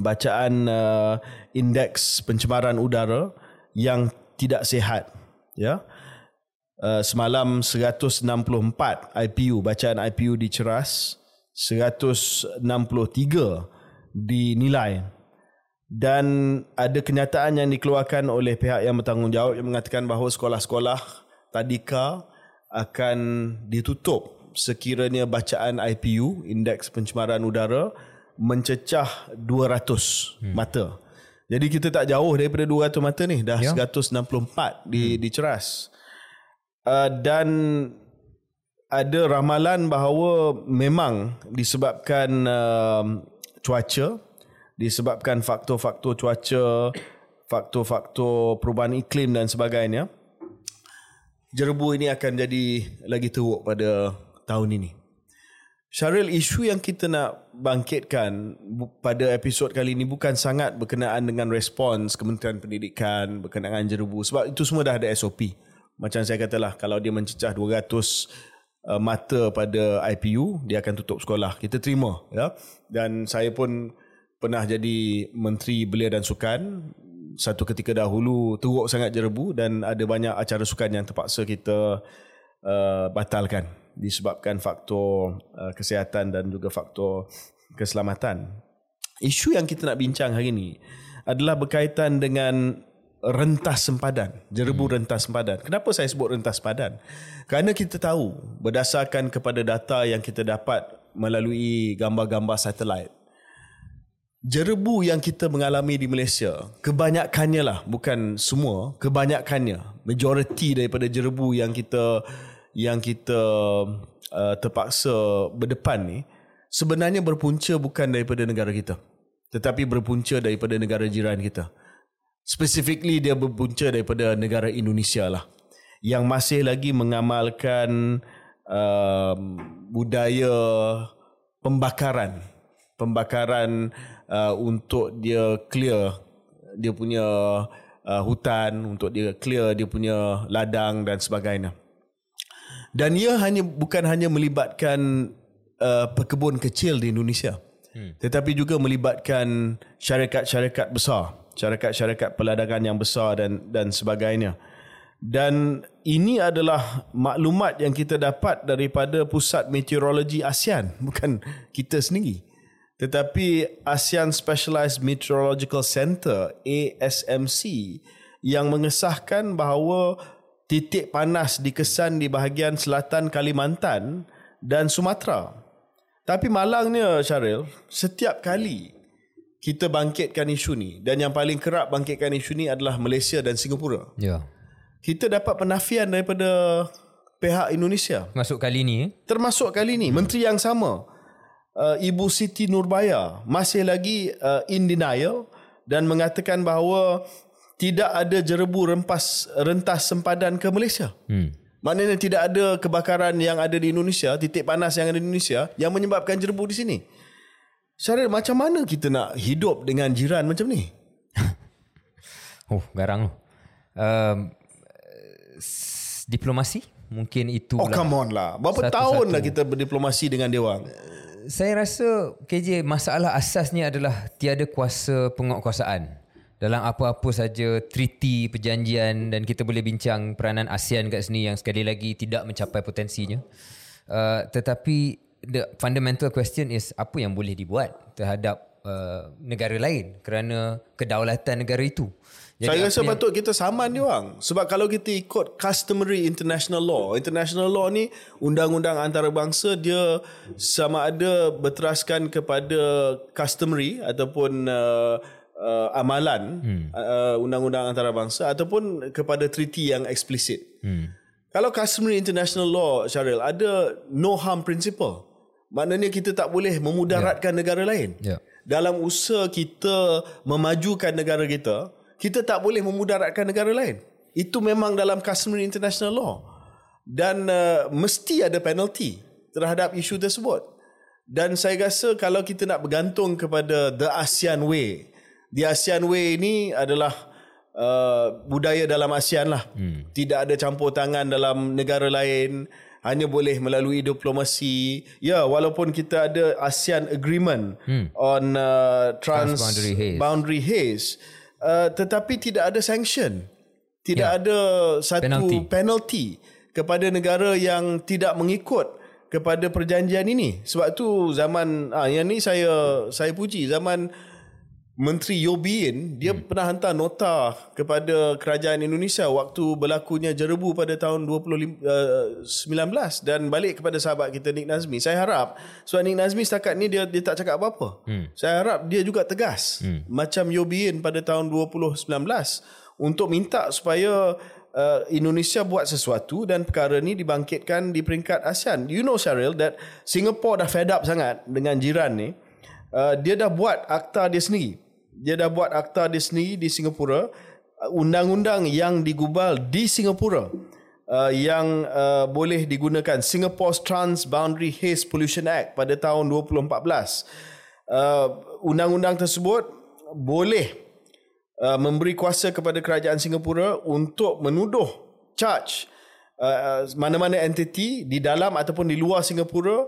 bacaan uh, indeks pencemaran udara yang tidak sihat ya. Uh, semalam 164 IPU bacaan IPU di Ceras 163 dinilai dan ada kenyataan yang dikeluarkan oleh pihak yang bertanggungjawab yang mengatakan bahawa sekolah-sekolah tadika akan ditutup sekiranya bacaan IPU indeks pencemaran udara mencecah 200 hmm. mata. Jadi kita tak jauh daripada 200 mata ni dah Ya. 164 di di Ceras. Uh, dan ada ramalan bahawa memang disebabkan uh, cuaca, disebabkan faktor-faktor cuaca, faktor-faktor perubahan iklim dan sebagainya, jerebu ini akan jadi lagi teruk pada tahun ini. Syaril, isu yang kita nak bangkitkan pada episod kali ini bukan sangat berkenaan dengan respons Kementerian Pendidikan berkenaan jerebu sebab itu semua dah ada SOP. Macam saya katalah kalau dia mencecah 200 uh, mata pada IPU, dia akan tutup sekolah. Kita terima ya. Dan saya pun pernah jadi Menteri Belia dan Sukan satu ketika dahulu teruk sangat jerebu dan ada banyak acara sukan yang terpaksa kita uh, batalkan disebabkan faktor uh, kesihatan dan juga faktor keselamatan. Isu yang kita nak bincang hari ini adalah berkaitan dengan rentas sempadan, jerebu hmm. rentas sempadan. Kenapa saya sebut rentas sempadan? Kerana kita tahu berdasarkan kepada data yang kita dapat melalui gambar-gambar satelit jerebu yang kita mengalami di Malaysia kebanyakannya lah bukan semua kebanyakannya majoriti daripada jerebu yang kita yang kita uh, terpaksa berdepan ni sebenarnya berpunca bukan daripada negara kita. Tetapi berpunca daripada negara jiran kita. Specifically dia berpunca daripada negara Indonesia lah. Yang masih lagi mengamalkan uh, budaya pembakaran. Pembakaran uh, untuk dia clear dia punya uh, hutan untuk dia clear dia punya ladang dan sebagainya dan ia hanya bukan hanya melibatkan uh, pekebun kecil di Indonesia. Hmm. tetapi juga melibatkan syarikat-syarikat besar. Syarikat-syarikat peladangan yang besar dan dan sebagainya. Dan ini adalah maklumat yang kita dapat daripada Pusat Meteorologi ASEAN [LAUGHS] bukan kita sendiri. Tetapi ASEAN Specialized Meteorological Center ASMC yang mengesahkan bahawa titik panas dikesan di bahagian selatan Kalimantan dan Sumatera. Tapi malangnya Syaril, setiap kali kita bangkitkan isu ni dan yang paling kerap bangkitkan isu ni adalah Malaysia dan Singapura. Ya. Kita dapat penafian daripada pihak Indonesia. Masuk kali ni eh? Termasuk kali ni menteri yang sama uh, Ibu Siti Nurbaya masih lagi uh, in denial dan mengatakan bahawa tidak ada jerebu rempas rentas sempadan ke Malaysia. Hmm. Maknanya tidak ada kebakaran yang ada di Indonesia, titik panas yang ada di Indonesia yang menyebabkan jerebu di sini. Syaril, macam mana kita nak hidup dengan jiran macam ni? [LAUGHS] oh, garang. Um, diplomasi mungkin itu. Oh, come on lah. Berapa satu, tahun satu. lah kita berdiplomasi dengan dia orang? Saya rasa KJ masalah asasnya adalah tiada kuasa penguatkuasaan dalam apa-apa saja treaty, perjanjian dan kita boleh bincang peranan ASEAN kat sini yang sekali lagi tidak mencapai potensinya. Uh, tetapi the fundamental question is apa yang boleh dibuat terhadap uh, negara lain kerana kedaulatan negara itu. Jadi Saya rasa patut kita saman dia orang. Sebab kalau kita ikut customary international law, international law ni undang-undang antarabangsa dia sama ada berteraskan kepada customary ataupun uh, uh, amalan hmm. uh, undang-undang antarabangsa ataupun kepada treaty yang eksplisit. Hmm. Kalau customary international law Syaril ada no harm principle. Maknanya kita tak boleh memudaratkan yeah. negara lain. Yeah. Dalam usaha kita memajukan negara kita, kita tak boleh memudaratkan negara lain. Itu memang dalam customary international law. Dan uh, mesti ada penalty terhadap isu tersebut. Dan saya rasa kalau kita nak bergantung kepada the ASEAN way, di ASEAN Way ini adalah uh, budaya dalam ASEAN lah. Hmm. Tidak ada campur tangan dalam negara lain. Hanya boleh melalui diplomasi. Ya, walaupun kita ada ASEAN Agreement hmm. on uh, trans, boundary haze, boundary haze uh, tetapi tidak ada sanction. Tidak yeah. ada satu penalty. penalty kepada negara yang tidak mengikut kepada perjanjian ini. Sebab tu zaman ah yang ni saya saya puji zaman Menteri Yobin dia hmm. pernah hantar nota kepada kerajaan Indonesia waktu berlakunya jerebu pada tahun 2019 uh, dan balik kepada sahabat kita Nik Nazmi. Saya harap sebab Nik Nazmi setakat ni dia dia tak cakap apa-apa. Hmm. Saya harap dia juga tegas hmm. macam Yobin pada tahun 2019 untuk minta supaya uh, Indonesia buat sesuatu dan perkara ni dibangkitkan di peringkat ASEAN. You know Cheryl that Singapore dah fed up sangat dengan jiran ni. Uh, dia dah buat akta dia sendiri dia dah buat akta dia sendiri di Singapura uh, undang-undang yang digubal di Singapura uh, yang uh, boleh digunakan Singapore's Transboundary Haze Pollution Act pada tahun 2014. Uh, undang-undang tersebut boleh uh, memberi kuasa kepada kerajaan Singapura untuk menuduh charge uh, mana-mana entiti di dalam ataupun di luar Singapura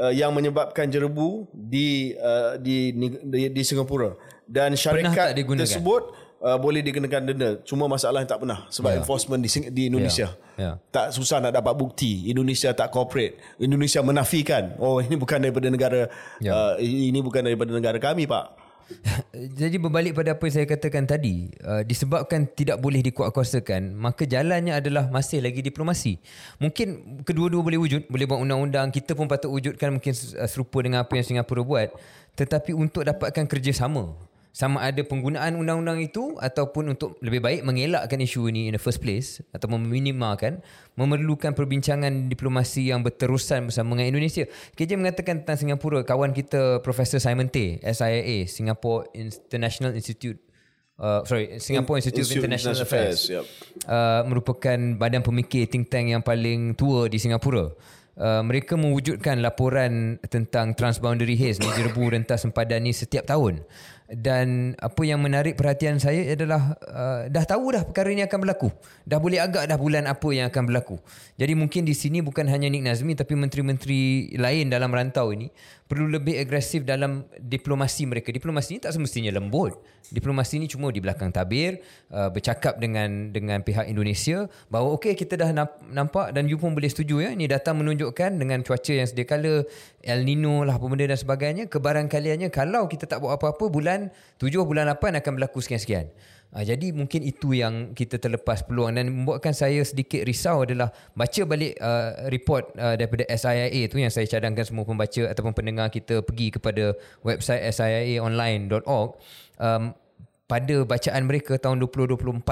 uh, yang menyebabkan jerebu di, uh, di di di Singapura dan syarikat tersebut uh, boleh dikenakan denda cuma masalahnya tak pernah sebab Ya. enforcement di di Indonesia Ya. tak susah nak dapat bukti Indonesia tak cooperate Indonesia menafikan oh ini bukan daripada negara Ya. uh, ini bukan daripada negara kami pak [LAUGHS] Jadi berbalik pada apa yang saya katakan tadi, uh, disebabkan tidak boleh dikuatkuasakan, maka jalannya adalah masih lagi diplomasi. Mungkin kedua-dua boleh wujud, boleh buat undang-undang, kita pun patut wujudkan mungkin uh, serupa dengan apa yang Singapura buat. Tetapi untuk dapatkan kerjasama, sama ada penggunaan undang-undang itu ataupun untuk lebih baik mengelakkan isu ini in the first place atau meminimalkan memerlukan perbincangan diplomasi yang berterusan bersama dengan Indonesia. KJ mengatakan tentang Singapura, kawan kita Profesor Simon Tay, SIA, Singapore International Institute Uh, sorry, Singapore Institute, Institute of International, International Affairs, Affairs, uh, merupakan badan pemikir think tank yang paling tua di Singapura. Uh, mereka mewujudkan laporan tentang transboundary haze [COUGHS] ni jerebu rentas sempadan ni setiap tahun. Dan apa yang menarik perhatian saya adalah uh, dah tahu dah perkara ini akan berlaku. Dah boleh agak dah bulan apa yang akan berlaku. Jadi mungkin di sini bukan hanya Nik Nazmi tapi menteri-menteri lain dalam rantau ini perlu lebih agresif dalam diplomasi mereka. Diplomasi ini tak semestinya lembut. Diplomasi ini cuma di belakang tabir uh, bercakap dengan dengan pihak Indonesia bahawa okey kita dah namp- nampak dan you pun boleh setuju ya ini data menunjukkan dengan cuaca yang sedia kala El Nino lah apa benda dan sebagainya kebarangkaliannya kalau kita tak buat apa-apa bulan 7 bulan 8 akan berlaku sekian-sekian. Uh, jadi mungkin itu yang kita terlepas peluang dan membuatkan saya sedikit risau adalah baca balik uh, report uh, daripada SIA tu yang saya cadangkan semua pembaca ataupun pendengar kita pergi kepada website siaonline.org um, pada bacaan mereka tahun 2024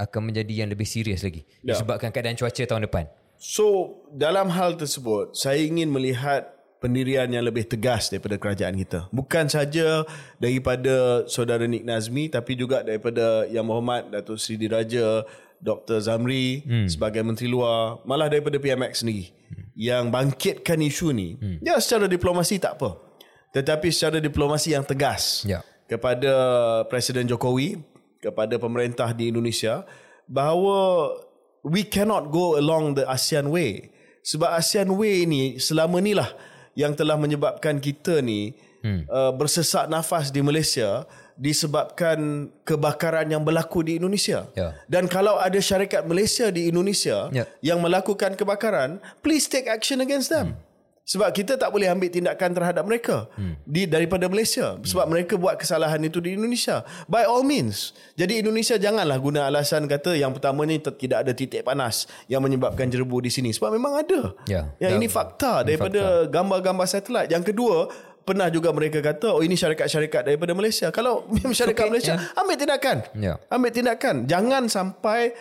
akan menjadi yang lebih serius lagi Ya. disebabkan keadaan cuaca tahun depan. So dalam hal tersebut saya ingin melihat pendirian yang lebih tegas daripada kerajaan kita. Bukan saja daripada saudara Nik Nazmi tapi juga daripada Yang Berhormat Datuk Seri Diraja Dr. Zamri hmm. sebagai Menteri Luar, malah daripada PMX sendiri hmm. yang bangkitkan isu ni. Hmm. Ya secara diplomasi tak apa. Tetapi secara diplomasi yang tegas Ya. kepada Presiden Jokowi, kepada pemerintah di Indonesia bahawa we cannot go along the ASEAN way. Sebab ASEAN way ni selama ni lah yang telah menyebabkan kita ni hmm. uh, bersesak nafas di Malaysia disebabkan kebakaran yang berlaku di Indonesia. Ya. Dan kalau ada syarikat Malaysia di Indonesia Ya. yang melakukan kebakaran, please take action against them. Hmm. Sebab kita tak boleh ambil tindakan terhadap mereka hmm. di daripada Malaysia sebab hmm. mereka buat kesalahan itu di Indonesia. By all means. Jadi Indonesia janganlah guna alasan kata yang pertama ni tidak ada titik panas yang menyebabkan jerebu di sini sebab memang ada. Ya. Yang Ya. ini fakta Ini daripada gambar-gambar satelit. Yang kedua, pernah juga mereka kata oh ini syarikat-syarikat daripada Malaysia. Kalau [LAUGHS] syarikat okay, Malaysia ya. ambil tindakan. Ya. Ambil tindakan. Jangan sampai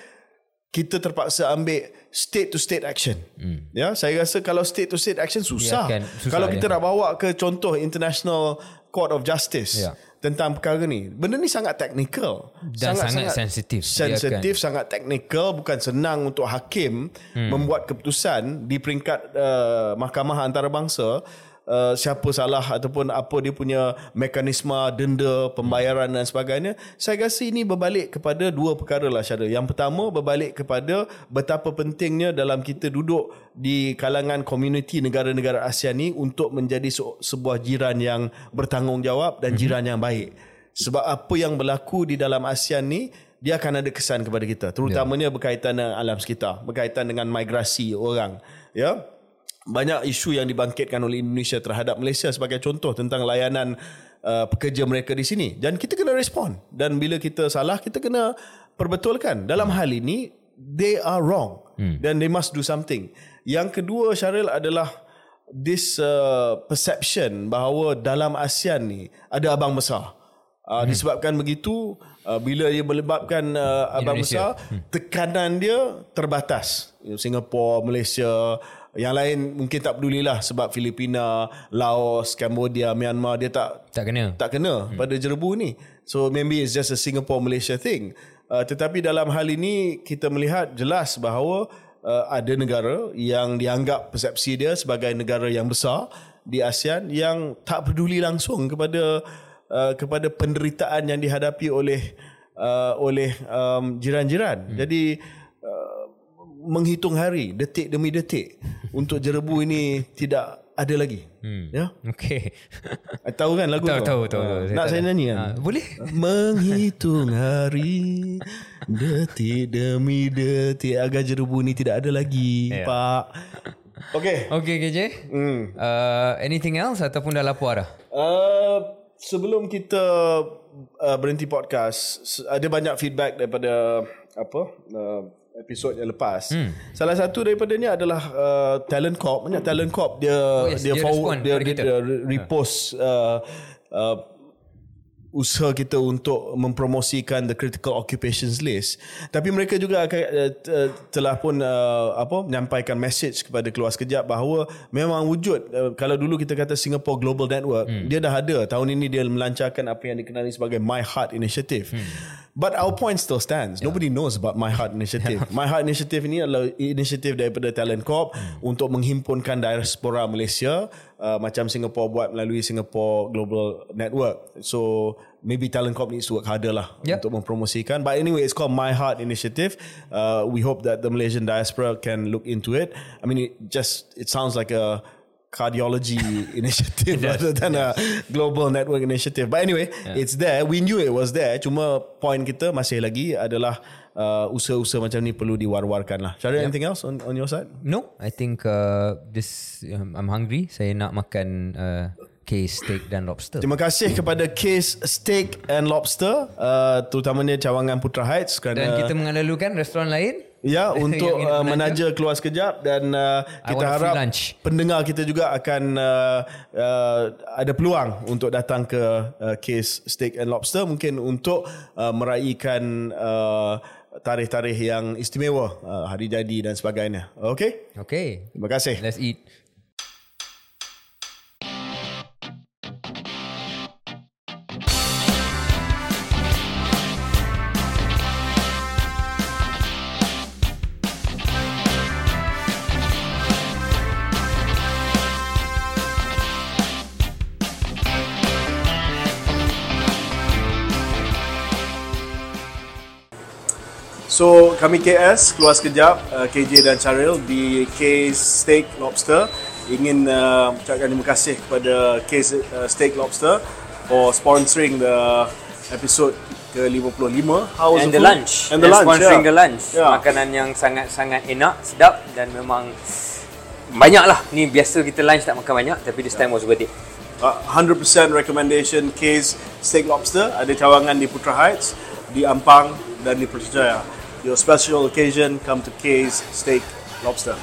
kita terpaksa ambil state to state action. Hmm. Ya, saya rasa kalau state to state action susah. Biarkan, susah, kalau kita ya. nak bawa ke contoh International Court of Justice Ya. tentang perkara ni, benda ni sangat teknikal. Dan sangat sensitif. Sensitif, sangat teknikal, bukan senang untuk hakim hmm. membuat keputusan di peringkat uh, mahkamah antarabangsa Uh, siapa salah ataupun apa dia punya mekanisme denda pembayaran dan sebagainya saya rasa ini berbalik kepada dua perkara lah Syara yang pertama berbalik kepada betapa pentingnya dalam kita duduk di kalangan komuniti negara-negara ASEAN ni untuk menjadi se- sebuah jiran yang bertanggungjawab dan jiran yang baik. Sebab apa yang berlaku di dalam ASEAN ni dia akan ada kesan kepada kita terutamanya berkaitan dengan alam sekitar berkaitan dengan migrasi orang ya banyak isu yang dibangkitkan oleh Indonesia terhadap Malaysia sebagai contoh tentang layanan uh, pekerja mereka di sini dan kita kena respon dan bila kita salah kita kena perbetulkan dalam hal ini they are wrong hmm. dan they must do something yang kedua Syaril adalah this uh, perception bahawa dalam ASEAN ni ada abang besar Uh, hmm. Disebabkan begitu, uh, bila dia melibatkan uh, abang Indonesia. besar, hmm. tekanan dia terbatas. Singapura, Malaysia, yang lain mungkin tak pedulilah sebab Filipina, Laos, Cambodia, Myanmar dia tak Tak kena. tak kena hmm. pada jerebu ni. So maybe it's just a Singapore Malaysia thing. Uh, tetapi dalam hal ini kita melihat jelas bahawa uh, ada negara yang dianggap persepsi dia sebagai negara yang besar di ASEAN yang tak peduli langsung kepada uh, kepada penderitaan yang dihadapi oleh uh, oleh um, jiran-jiran. Hmm. Jadi menghitung hari detik demi detik [LAUGHS] untuk jerebu ini tidak ada lagi. Hmm. Ya. Okay. [LAUGHS] tahu kan lagu tahu, tu? Tahu, tahu, tahu. Uh, nak saya nyanyi kan? Uh, boleh. Menghitung [LAUGHS] hari detik demi detik agar jerebu ini tidak ada lagi, yeah. Pak. Okay. Okay, KJ. Hmm. Uh, anything else ataupun dah lapar dah? Uh, sebelum kita uh, berhenti podcast, ada banyak feedback daripada apa? Uh, episod yang lepas. Hmm. Salah satu daripadanya adalah uh, Talent Corp. Banyak Talent Corp dia oh yes, dia, dia forward dia, dia, dia repost uh, uh, usaha kita untuk mempromosikan the critical occupations list tapi mereka juga akan uh, telah pun uh, apa menyampaikan message kepada keluar sekejap bahawa memang wujud uh, kalau dulu kita kata Singapore Global Network hmm. dia dah ada tahun ini dia melancarkan apa yang dikenali sebagai My Heart Initiative hmm. But our point still stands. Yeah. Nobody knows about My Heart Initiative. Yeah. My Heart Initiative ini adalah inisiatif daripada Talent Corp hmm. untuk menghimpunkan diaspora Malaysia uh, macam Singapore buat melalui Singapore Global Network. So maybe Talent Corp needs to work harder lah yeah. untuk mempromosikan. But anyway, it's called My Heart Initiative. Uh, we hope that the Malaysian diaspora can look into it. I mean, it just it sounds like a cardiology [LAUGHS] initiative rather than a global network initiative. But anyway, yeah. it's there. We knew it was there. Cuma point kita masih lagi adalah uh, usaha-usaha macam ni perlu diwar-warkan lah. Syaril, yep. anything else on, on your side? No, I think uh, this um, I'm hungry. Saya nak makan uh, case steak dan lobster. Terima kasih kepada case steak and lobster, uh, terutamanya cawangan Putra Heights. Kerana dan kita mengalalukan restoran lain. Ya [LAUGHS] untuk uh, menaja keluar sekejap dan uh, kita harap pendengar kita juga akan uh, uh, ada peluang untuk datang ke uh, Case Steak and Lobster mungkin untuk uh, meraihkan uh, tarikh-tarikh yang istimewa uh, hari jadi dan sebagainya. Okay? Okay. Terima kasih. Let's eat. So kami KS keluar sekejap uh, KJ dan Charil di Case Steak Lobster. Ingin uh, ucapkan terima kasih kepada Case uh, Steak Lobster for sponsoring the episode ke-55 How And the, the lunch. And the lunch Sponsoring yeah. the lunch. Yeah. Makanan yang sangat-sangat enak Sedap Dan memang Banyak lah Ni biasa kita lunch tak makan banyak Tapi this time was worth it. Uh, 100% recommendation Case Steak Lobster. Ada cawangan di Putra Heights Di Ampang Dan di Putrajaya your special occasion, come to Kay's Steak Lobster.